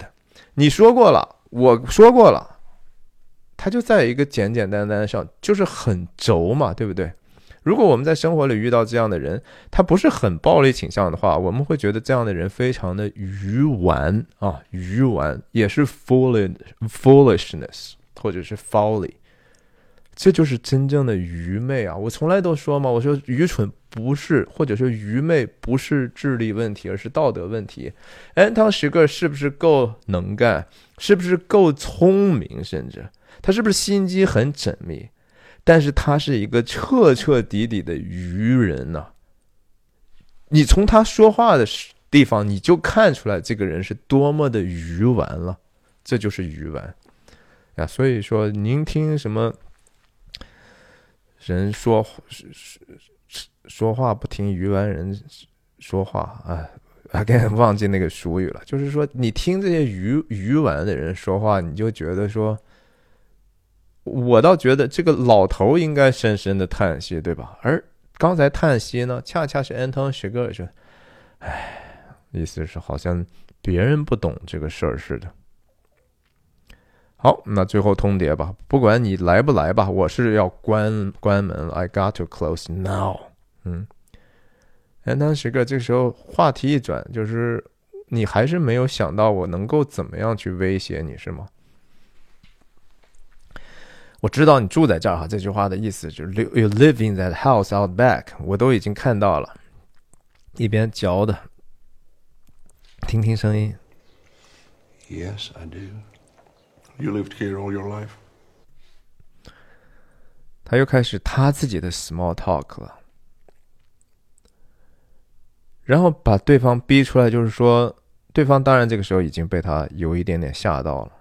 你说过了，我说过了，他就在一个简简单单上，就是很轴嘛，对不对？如果我们在生活里遇到这样的人，他不是很暴力倾向的话，我们会觉得这样的人非常的愚顽啊，愚顽也是 foolish，foolishness 或者是 folly。这就是真正的愚昧啊！我从来都说嘛，我说愚蠢不是，或者说愚昧不是智力问题，而是道德问题。安汤石个是不是够能干？是不是够聪明？甚至他是不是心机很缜密？但是他是一个彻彻底底的愚人呐！你从他说话的地方，你就看出来这个人是多么的愚顽了。这就是愚顽呀！所以说，您听什么？人说说说话不听愚顽人说话啊！我刚 忘记那个俗语了。就是说，你听这些愚愚顽的人说话，你就觉得说，我倒觉得这个老头应该深深的叹息，对吧？而刚才叹息呢，恰恰是安东学哥说：“唉，意思是好像别人不懂这个事儿似的。”好，那最后通牒吧，不管你来不来吧，我是要关关门。I got to close now。嗯哎当时刻这时候话题一转，就是你还是没有想到我能够怎么样去威胁你，是吗？我知道你住在这儿哈，这句话的意思就是 “you live in that house out back”，我都已经看到了，一边嚼的，听听声音。Yes, I do. You lived here all your life. 他又开始他自己的 small talk 了，然后把对方逼出来，就是说，对方当然这个时候已经被他有一点点吓到了。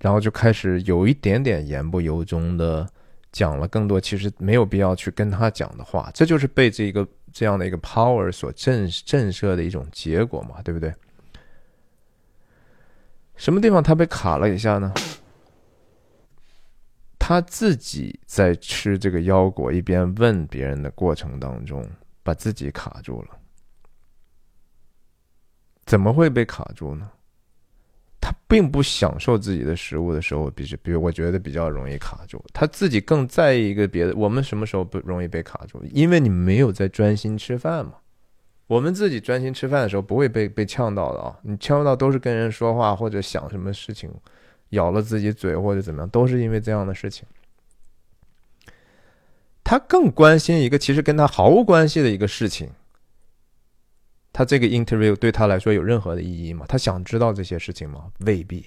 然后就开始有一点点言不由衷的讲了更多其实没有必要去跟他讲的话，这就是被这个这样的一个 power 所震震慑的一种结果嘛，对不对？什么地方他被卡了一下呢？他自己在吃这个腰果一边问别人的过程当中，把自己卡住了。怎么会被卡住呢？他并不享受自己的食物的时候，比比我觉得比较容易卡住。他自己更在意一个别的。我们什么时候不容易被卡住？因为你没有在专心吃饭嘛。我们自己专心吃饭的时候，不会被被呛到的啊。你呛到都是跟人说话或者想什么事情，咬了自己嘴或者怎么样，都是因为这样的事情。他更关心一个其实跟他毫无关系的一个事情。他这个 interview 对他来说有任何的意义吗？他想知道这些事情吗？未必，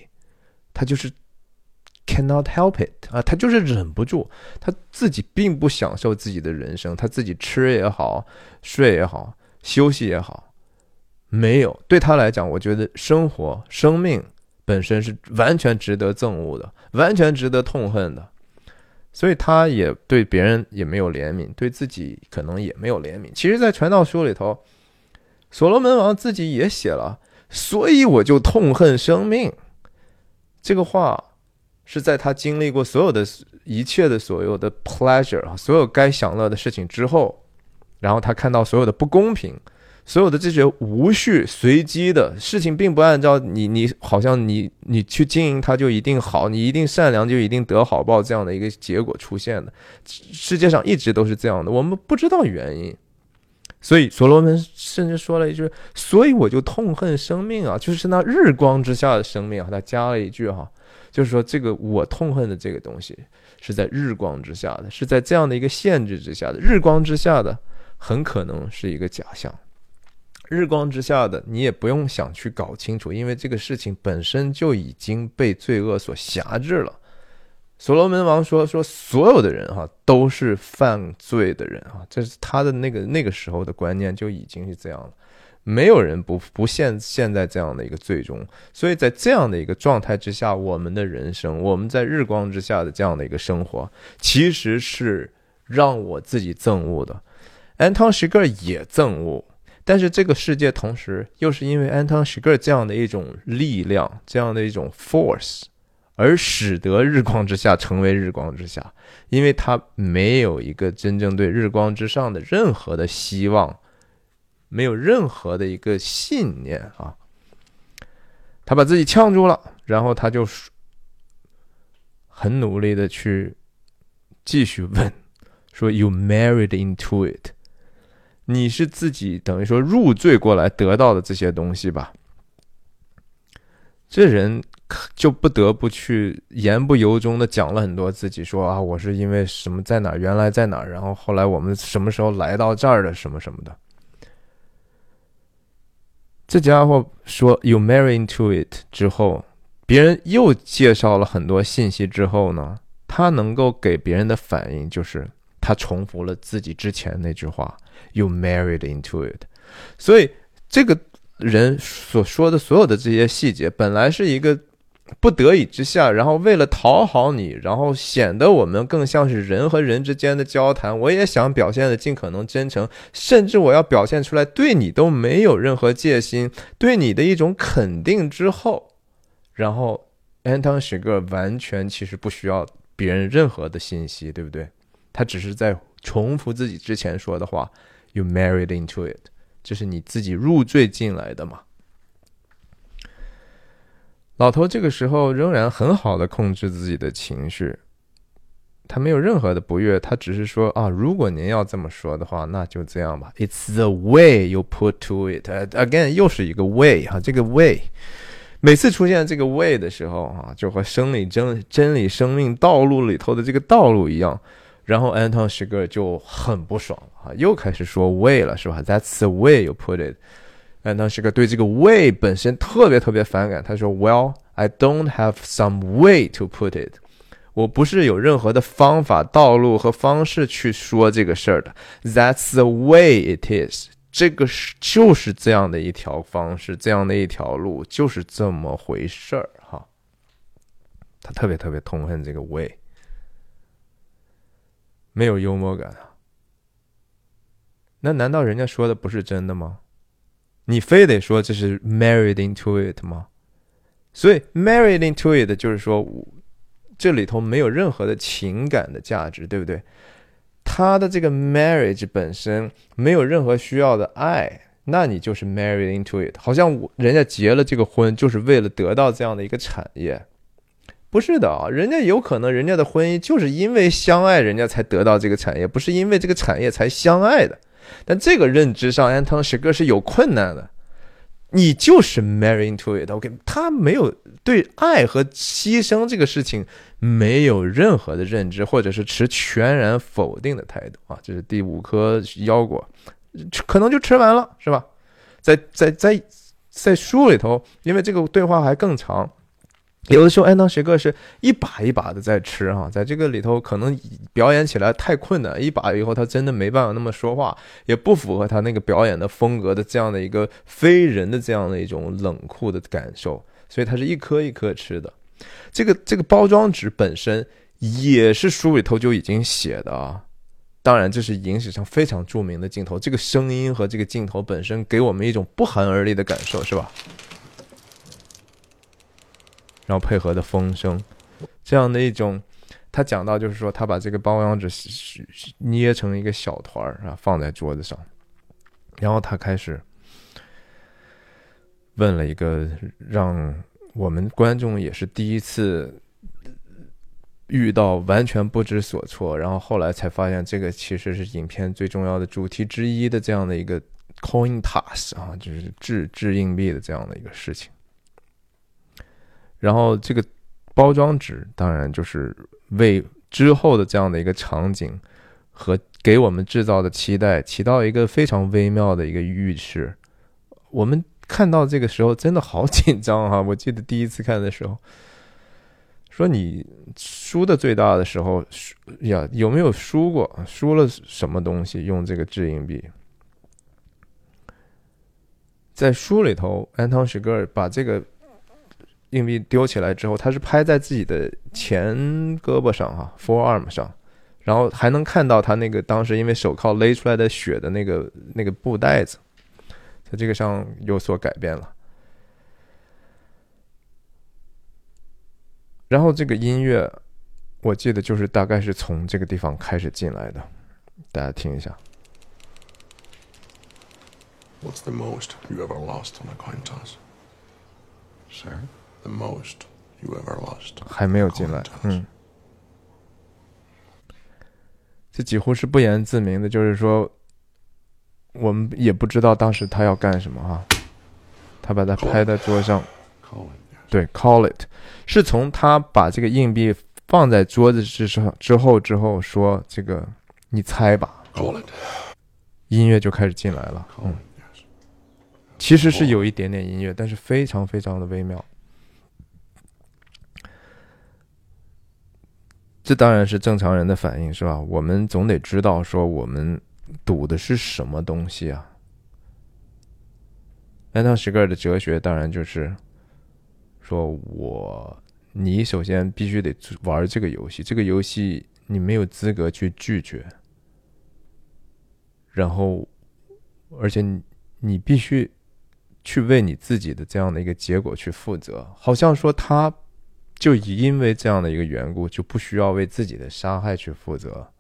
他就是 cannot help it 啊，他就是忍不住，他自己并不享受自己的人生，他自己吃也好，睡也好，休息也好，没有对他来讲，我觉得生活、生命本身是完全值得憎恶的，完全值得痛恨的，所以他也对别人也没有怜悯，对自己可能也没有怜悯。其实，在传道书里头。所罗门王自己也写了，所以我就痛恨生命。这个话是在他经历过所有的一切的所有的 pleasure 啊，所有该享乐的事情之后，然后他看到所有的不公平，所有的这些无序随机的事情，并不按照你你好像你你去经营它就一定好，你一定善良就一定得好报这样的一个结果出现的。世界上一直都是这样的，我们不知道原因。所以所罗门甚至说了一句：“所以我就痛恨生命啊，就是那日光之下的生命啊。”他加了一句哈，就是说这个我痛恨的这个东西是在日光之下的，是在这样的一个限制之下的。日光之下的很可能是一个假象，日光之下的你也不用想去搞清楚，因为这个事情本身就已经被罪恶所辖制了。所罗门王说：“说所有的人哈都是犯罪的人啊，这是他的那个那个时候的观念就已经是这样了，没有人不不陷陷在这样的一个罪中。所以在这样的一个状态之下，我们的人生，我们在日光之下的这样的一个生活，其实是让我自己憎恶的。安汤什格也憎恶，但是这个世界同时又是因为安汤什格这样的一种力量，这样的一种 force。”而使得日光之下成为日光之下，因为他没有一个真正对日光之上的任何的希望，没有任何的一个信念啊，他把自己呛住了，然后他就很努力的去继续问，说 “You married into it”，你是自己等于说入赘过来得到的这些东西吧？这人。就不得不去言不由衷的讲了很多自己说啊，我是因为什么在哪，原来在哪，然后后来我们什么时候来到这儿的，什么什么的。这家伙说 “you marry into it” 之后，别人又介绍了很多信息之后呢，他能够给别人的反应就是他重复了自己之前那句话 “you married into it”，所以这个人所说的所有的这些细节，本来是一个。不得已之下，然后为了讨好你，然后显得我们更像是人和人之间的交谈，我也想表现的尽可能真诚，甚至我要表现出来对你都没有任何戒心，对你的一种肯定之后，然后 Anton s h i g e r 完全其实不需要别人任何的信息，对不对？他只是在重复自己之前说的话：“You married into it”，就是你自己入赘进来的嘛。老头这个时候仍然很好的控制自己的情绪，他没有任何的不悦，他只是说啊，如果您要这么说的话，那就这样吧。It's the way you put to it. Again，又是一个 way 哈，这个 way 每次出现这个 way 的时候啊，就和生理真真理生命道路里头的这个道路一样。然后 Anton s h i g e r 就很不爽啊，又开始说 way 了，是吧？That's the way you put it. Anton s h i g e r 对这个 way 本身特别特别反感，他说，Well。I don't have some way to put it，我不是有任何的方法、道路和方式去说这个事儿的。That's the way it is，这个是就是这样的一条方式，这样的一条路，就是这么回事儿哈。他特别特别痛恨这个 way，没有幽默感啊。那难道人家说的不是真的吗？你非得说这是 married into it 吗？所以，married into it 就是说，这里头没有任何的情感的价值，对不对？他的这个 marriage 本身没有任何需要的爱，那你就是 married into it。好像我人家结了这个婚，就是为了得到这样的一个产业，不是的啊，人家有可能人家的婚姻就是因为相爱，人家才得到这个产业，不是因为这个产业才相爱的。但这个认知上，安藤史哥是有困难的。你就是 marry into it，OK？他没有对爱和牺牲这个事情没有任何的认知，或者是持全然否定的态度啊！这是第五颗腰果，可能就吃完了，是吧？在在在在书里头，因为这个对话还更长。有的时候，安当学哥是一把一把的在吃哈，在这个里头可能表演起来太困难，一把以后他真的没办法那么说话，也不符合他那个表演的风格的这样的一个非人的这样的一种冷酷的感受，所以他是一颗一颗吃的。这个这个包装纸本身也是书里头就已经写的啊，当然这是影史上非常著名的镜头，这个声音和这个镜头本身给我们一种不寒而栗的感受，是吧？然后配合的风声，这样的一种，他讲到就是说，他把这个包装纸捏成一个小团儿啊，放在桌子上，然后他开始问了一个让我们观众也是第一次遇到完全不知所措，然后后来才发现这个其实是影片最重要的主题之一的这样的一个 coin toss 啊，就是掷掷硬币的这样的一个事情。然后这个包装纸当然就是为之后的这样的一个场景和给我们制造的期待起到一个非常微妙的一个预示。我们看到这个时候真的好紧张啊！我记得第一次看的时候，说你输的最大的时候输呀，有没有输过？输了什么东西？用这个掷硬币，在书里头，安汤史格尔把这个。硬币丢起来之后，他是拍在自己的前胳膊上哈，forearm 上，然后还能看到他那个当时因为手铐勒出来的血的那个那个布袋子，在这个上有所改变了。然后这个音乐，我记得就是大概是从这个地方开始进来的，大家听一下。What's the most you ever lost on a coin toss, sir? The most you ever lost. 还没有进来，嗯，这几乎是不言自明的，就是说，我们也不知道当时他要干什么哈，他把它拍在桌上，对，call it，是从他把这个硬币放在桌子之上之后之后说这个，你猜吧，call it，，音乐就开始进来了，嗯，其实是有一点点音乐，但是非常非常的微妙。这当然是正常人的反应，是吧？我们总得知道说我们赌的是什么东西啊。安特什格尔的哲学当然就是说，我你首先必须得玩这个游戏，这个游戏你没有资格去拒绝，然后而且你你必须去为你自己的这样的一个结果去负责，好像说他。就因为这样的一个缘故，就不需要为自己的杀害去负责，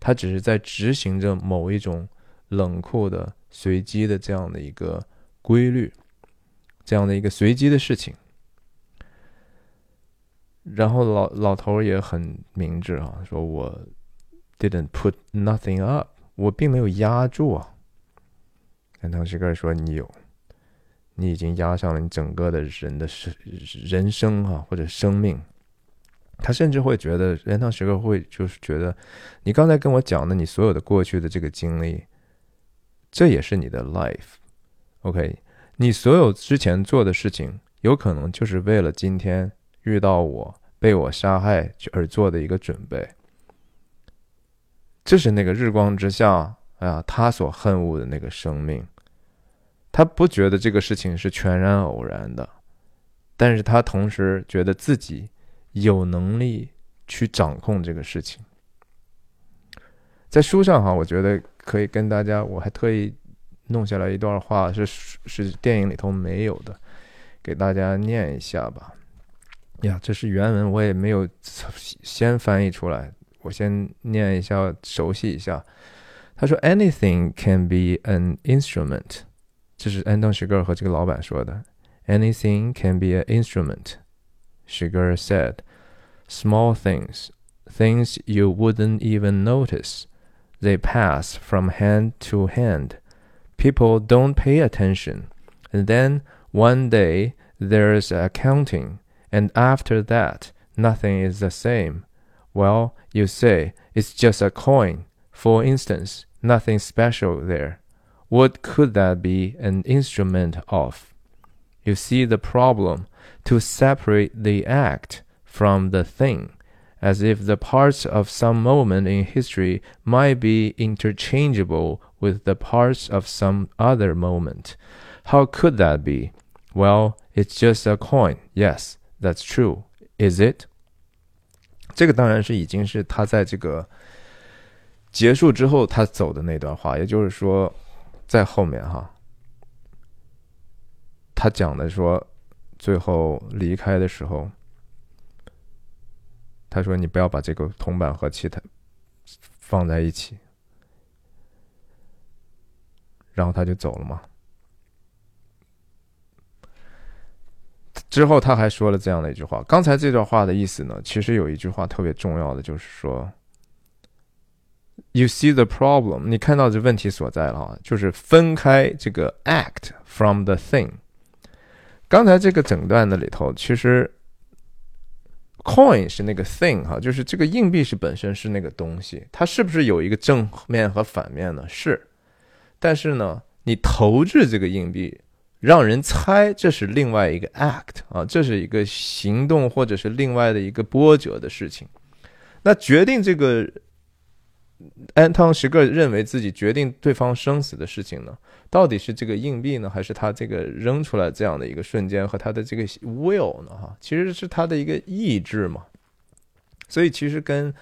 他只是在执行着某一种冷酷的、随机的这样的一个规律，这样的一个随机的事情。然后老老头也很明智啊，说我 didn't put nothing up，我并没有压住啊。但唐吉诃说你有，你已经压上了你整个的人的生人生啊，或者生命。他甚至会觉得，人堂时刻会就是觉得，你刚才跟我讲的你所有的过去的这个经历，这也是你的 life，OK？你所有之前做的事情，有可能就是为了今天遇到我被我杀害而做的一个准备。这是那个日光之下啊，他所恨恶的那个生命，他不觉得这个事情是全然偶然的，但是他同时觉得自己。有能力去掌控这个事情，在书上哈，我觉得可以跟大家，我还特意弄下来一段话，是是电影里头没有的，给大家念一下吧。呀，这是原文，我也没有先翻译出来，我先念一下，熟悉一下。他说：“Anything can be an instrument。”这是安东·许格尔和这个老板说的。“Anything can be an instrument。” Sugar said, Small things, things you wouldn't even notice. They pass from hand to hand. People don't pay attention. And then one day there's accounting, and after that nothing is the same. Well, you say it's just a coin. For instance, nothing special there. What could that be an instrument of? You see the problem to separate the act from the thing, as if the parts of some moment in history might be interchangeable with the parts of some other moment. How could that be? Well, it's just a coin. Yes, that's true. Is it? 这个当然是已经是他在这个结束之后他走的那段话，也就是说， 在后面哈，他讲的说，最后离开的时候，他说：“你不要把这个铜板和其他放在一起。”然后他就走了嘛。之后他还说了这样的一句话。刚才这段话的意思呢，其实有一句话特别重要的，就是说：“You see the problem，你看到这问题所在了啊，就是分开这个 act from the thing。”刚才这个整段的里头，其实 coin 是那个 thing 哈，就是这个硬币是本身是那个东西，它是不是有一个正面和反面呢？是，但是呢，你投掷这个硬币，让人猜这是另外一个 act 啊，这是一个行动或者是另外的一个波折的事情，那决定这个。安汤什个认为自己决定对方生死的事情呢，到底是这个硬币呢，还是他这个扔出来这样的一个瞬间和他的这个 will 呢？哈，其实是他的一个意志嘛。所以其实跟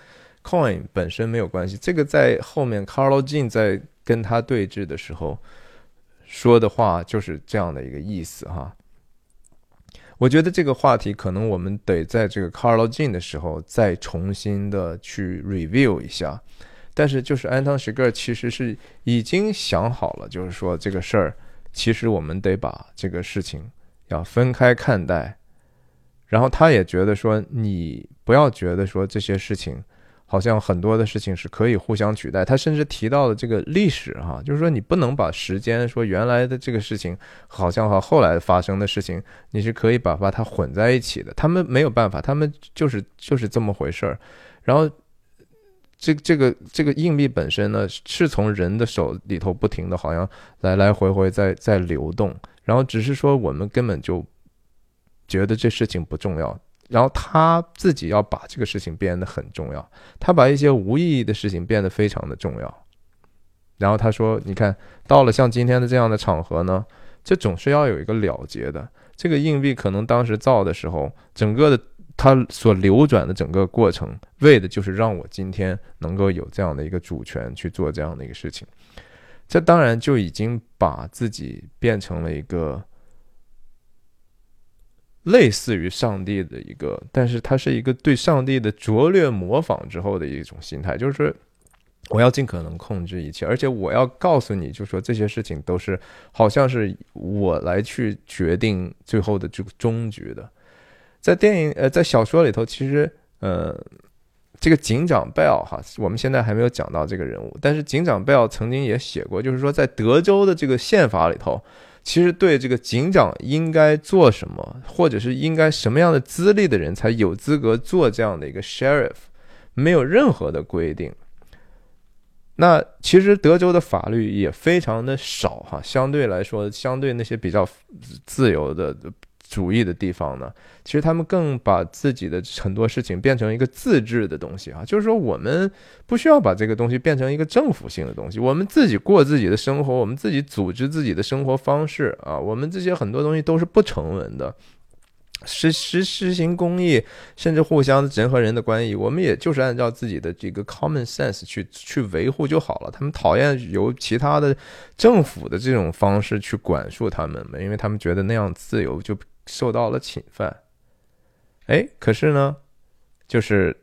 coin 本身没有关系。这个在后面 Carlo Jean 在跟他对峙的时候说的话就是这样的一个意思哈。我觉得这个话题可能我们得在这个 Carlo Jean 的时候再重新的去 review 一下。但是，就是安汤什格其实是已经想好了，就是说这个事儿，其实我们得把这个事情要分开看待。然后他也觉得说，你不要觉得说这些事情好像很多的事情是可以互相取代。他甚至提到了这个历史，哈，就是说你不能把时间说原来的这个事情好像和后来发生的事情，你是可以把把它混在一起的。他们没有办法，他们就是就是这么回事儿。然后。这这个这个硬币本身呢，是从人的手里头不停的，好像来来回回在在流动，然后只是说我们根本就觉得这事情不重要，然后他自己要把这个事情变得很重要，他把一些无意义的事情变得非常的重要，然后他说：“你看到了像今天的这样的场合呢，这总是要有一个了结的。这个硬币可能当时造的时候，整个的。”它所流转的整个过程，为的就是让我今天能够有这样的一个主权去做这样的一个事情。这当然就已经把自己变成了一个类似于上帝的一个，但是它是一个对上帝的拙劣模仿之后的一种心态，就是我要尽可能控制一切，而且我要告诉你，就说这些事情都是好像是我来去决定最后的这个终局的。在电影呃，在小说里头，其实呃，这个警长贝尔哈，我们现在还没有讲到这个人物，但是警长贝尔曾经也写过，就是说在德州的这个宪法里头，其实对这个警长应该做什么，或者是应该什么样的资历的人才有资格做这样的一个 sheriff，没有任何的规定。那其实德州的法律也非常的少哈，相对来说，相对那些比较自由的主义的地方呢，其实他们更把自己的很多事情变成一个自治的东西啊，就是说我们不需要把这个东西变成一个政府性的东西，我们自己过自己的生活，我们自己组织自己的生活方式啊，我们这些很多东西都是不成文的。实实实行公益，甚至互相人和人的关系，我们也就是按照自己的这个 common sense 去去维护就好了。他们讨厌由其他的政府的这种方式去管束他们嘛因为他们觉得那样自由就受到了侵犯。哎，可是呢，就是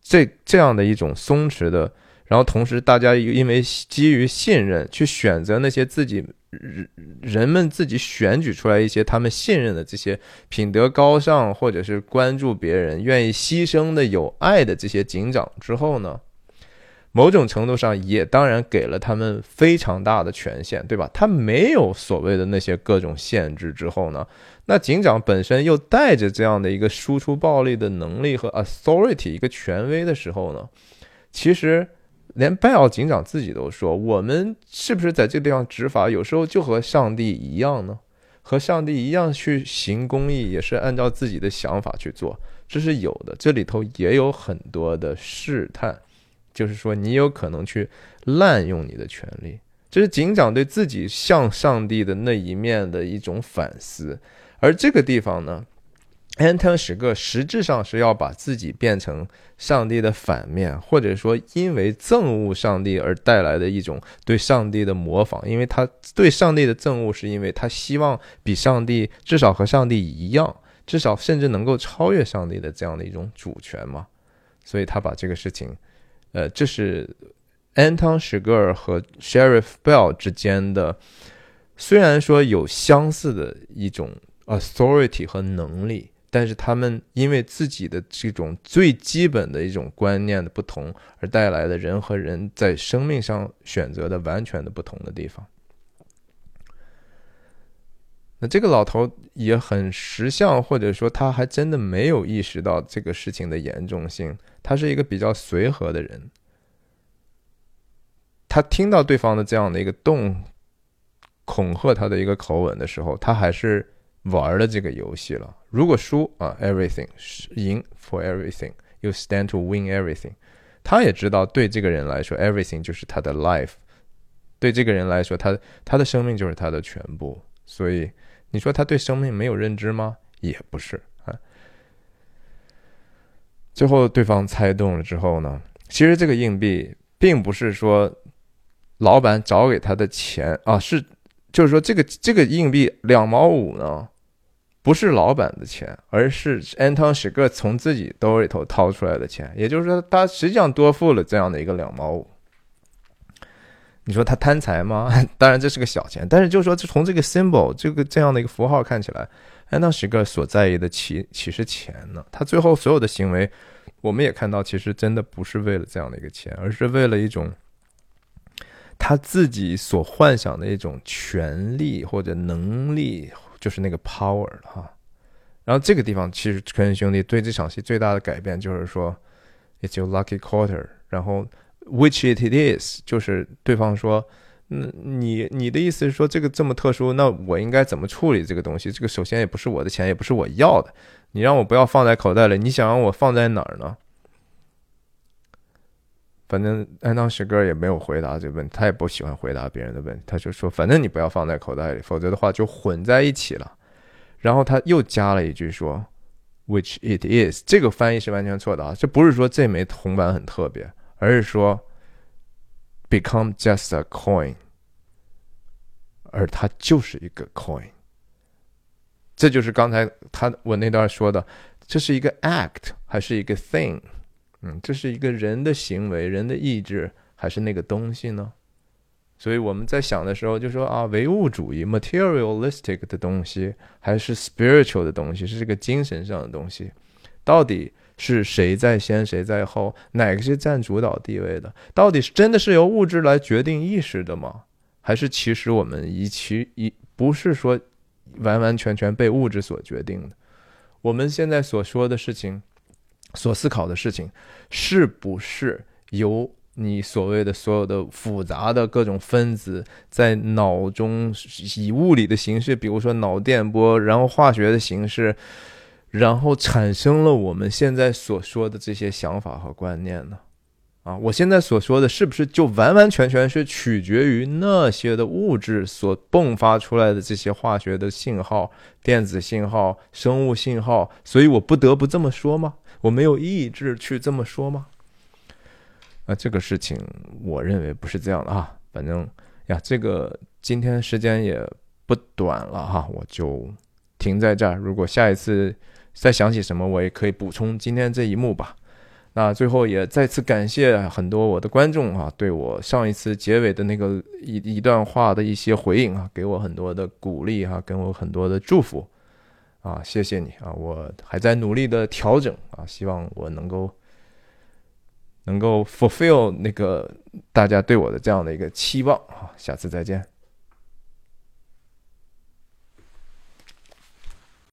这这样的一种松弛的，然后同时大家又因为基于信任去选择那些自己。人人们自己选举出来一些他们信任的这些品德高尚，或者是关注别人、愿意牺牲的、有爱的这些警长之后呢，某种程度上也当然给了他们非常大的权限，对吧？他没有所谓的那些各种限制之后呢，那警长本身又带着这样的一个输出暴力的能力和 authority 一个权威的时候呢，其实。连拜奥警长自己都说：“我们是不是在这个地方执法，有时候就和上帝一样呢？和上帝一样去行公义，也是按照自己的想法去做，这是有的。这里头也有很多的试探，就是说你有可能去滥用你的权利。这是警长对自己向上帝的那一面的一种反思。而这个地方呢？” Anton 史个实质上是要把自己变成上帝的反面，或者说因为憎恶上帝而带来的一种对上帝的模仿，因为他对上帝的憎恶是因为他希望比上帝至少和上帝一样，至少甚至能够超越上帝的这样的一种主权嘛，所以他把这个事情，呃，这是 Anton 史格尔和 Sheriff Bell 之间的，虽然说有相似的一种 authority 和能力。但是他们因为自己的这种最基本的一种观念的不同，而带来的人和人在生命上选择的完全的不同的地方。那这个老头也很识相，或者说他还真的没有意识到这个事情的严重性。他是一个比较随和的人，他听到对方的这样的一个动恐吓他的一个口吻的时候，他还是。玩了这个游戏了。如果输啊，everything 赢，for everything，you stand to win everything。他也知道，对这个人来说，everything 就是他的 life。对这个人来说，他他的生命就是他的全部。所以，你说他对生命没有认知吗？也不是啊。最后，对方猜中了之后呢，其实这个硬币并不是说老板找给他的钱啊，是就是说这个这个硬币两毛五呢。不是老板的钱，而是 Anton 史个从自己兜里头掏出来的钱，也就是说，他实际上多付了这样的一个两毛五。你说他贪财吗？当然这是个小钱，但是就是说，从这个 symbol 这个这样的一个符号看起来，Anton 史个所在意的其其实钱呢？他最后所有的行为，我们也看到，其实真的不是为了这样的一个钱，而是为了一种他自己所幻想的一种权利或者能力。就是那个 power 了哈，然后这个地方其实科恩兄弟对这场戏最大的改变就是说，it's your lucky quarter，然后 which it is，就是对方说，嗯，你你的意思是说这个这么特殊，那我应该怎么处理这个东西？这个首先也不是我的钱，也不是我要的，你让我不要放在口袋里，你想让我放在哪儿呢？反正安当时哥也没有回答这个问题，他也不喜欢回答别人的问题，他就说：“反正你不要放在口袋里，否则的话就混在一起了。”然后他又加了一句说：“Which it is。”这个翻译是完全错的啊！这不是说这枚铜板很特别，而是说 “become just a coin”，而它就是一个 coin。这就是刚才他我那段说的，这是一个 act 还是一个 thing？嗯，这是一个人的行为，人的意志，还是那个东西呢？所以我们在想的时候就说啊，唯物主义 （materialistic） 的东西还是 spiritual 的东西，是这个精神上的东西，到底是谁在先，谁在后？哪个是占主导地位的？到底是真的是由物质来决定意识的吗？还是其实我们一其一不是说完完全全被物质所决定的？我们现在所说的事情，所思考的事情，是不是由？你所谓的所有的复杂的各种分子在脑中以物理的形式，比如说脑电波，然后化学的形式，然后产生了我们现在所说的这些想法和观念呢？啊，我现在所说的是不是就完完全全是取决于那些的物质所迸发出来的这些化学的信号、电子信号、生物信号？所以我不得不这么说吗？我没有意志去这么说吗？那这个事情，我认为不是这样的啊。反正呀，这个今天时间也不短了哈，我就停在这儿。如果下一次再想起什么，我也可以补充今天这一幕吧。那最后也再次感谢很多我的观众啊，对我上一次结尾的那个一一段话的一些回应啊，给我很多的鼓励哈，给我很多的祝福啊，谢谢你啊！我还在努力的调整啊，希望我能够。能够 fulfill 那个大家对我的这样的一个期望啊，下次再见。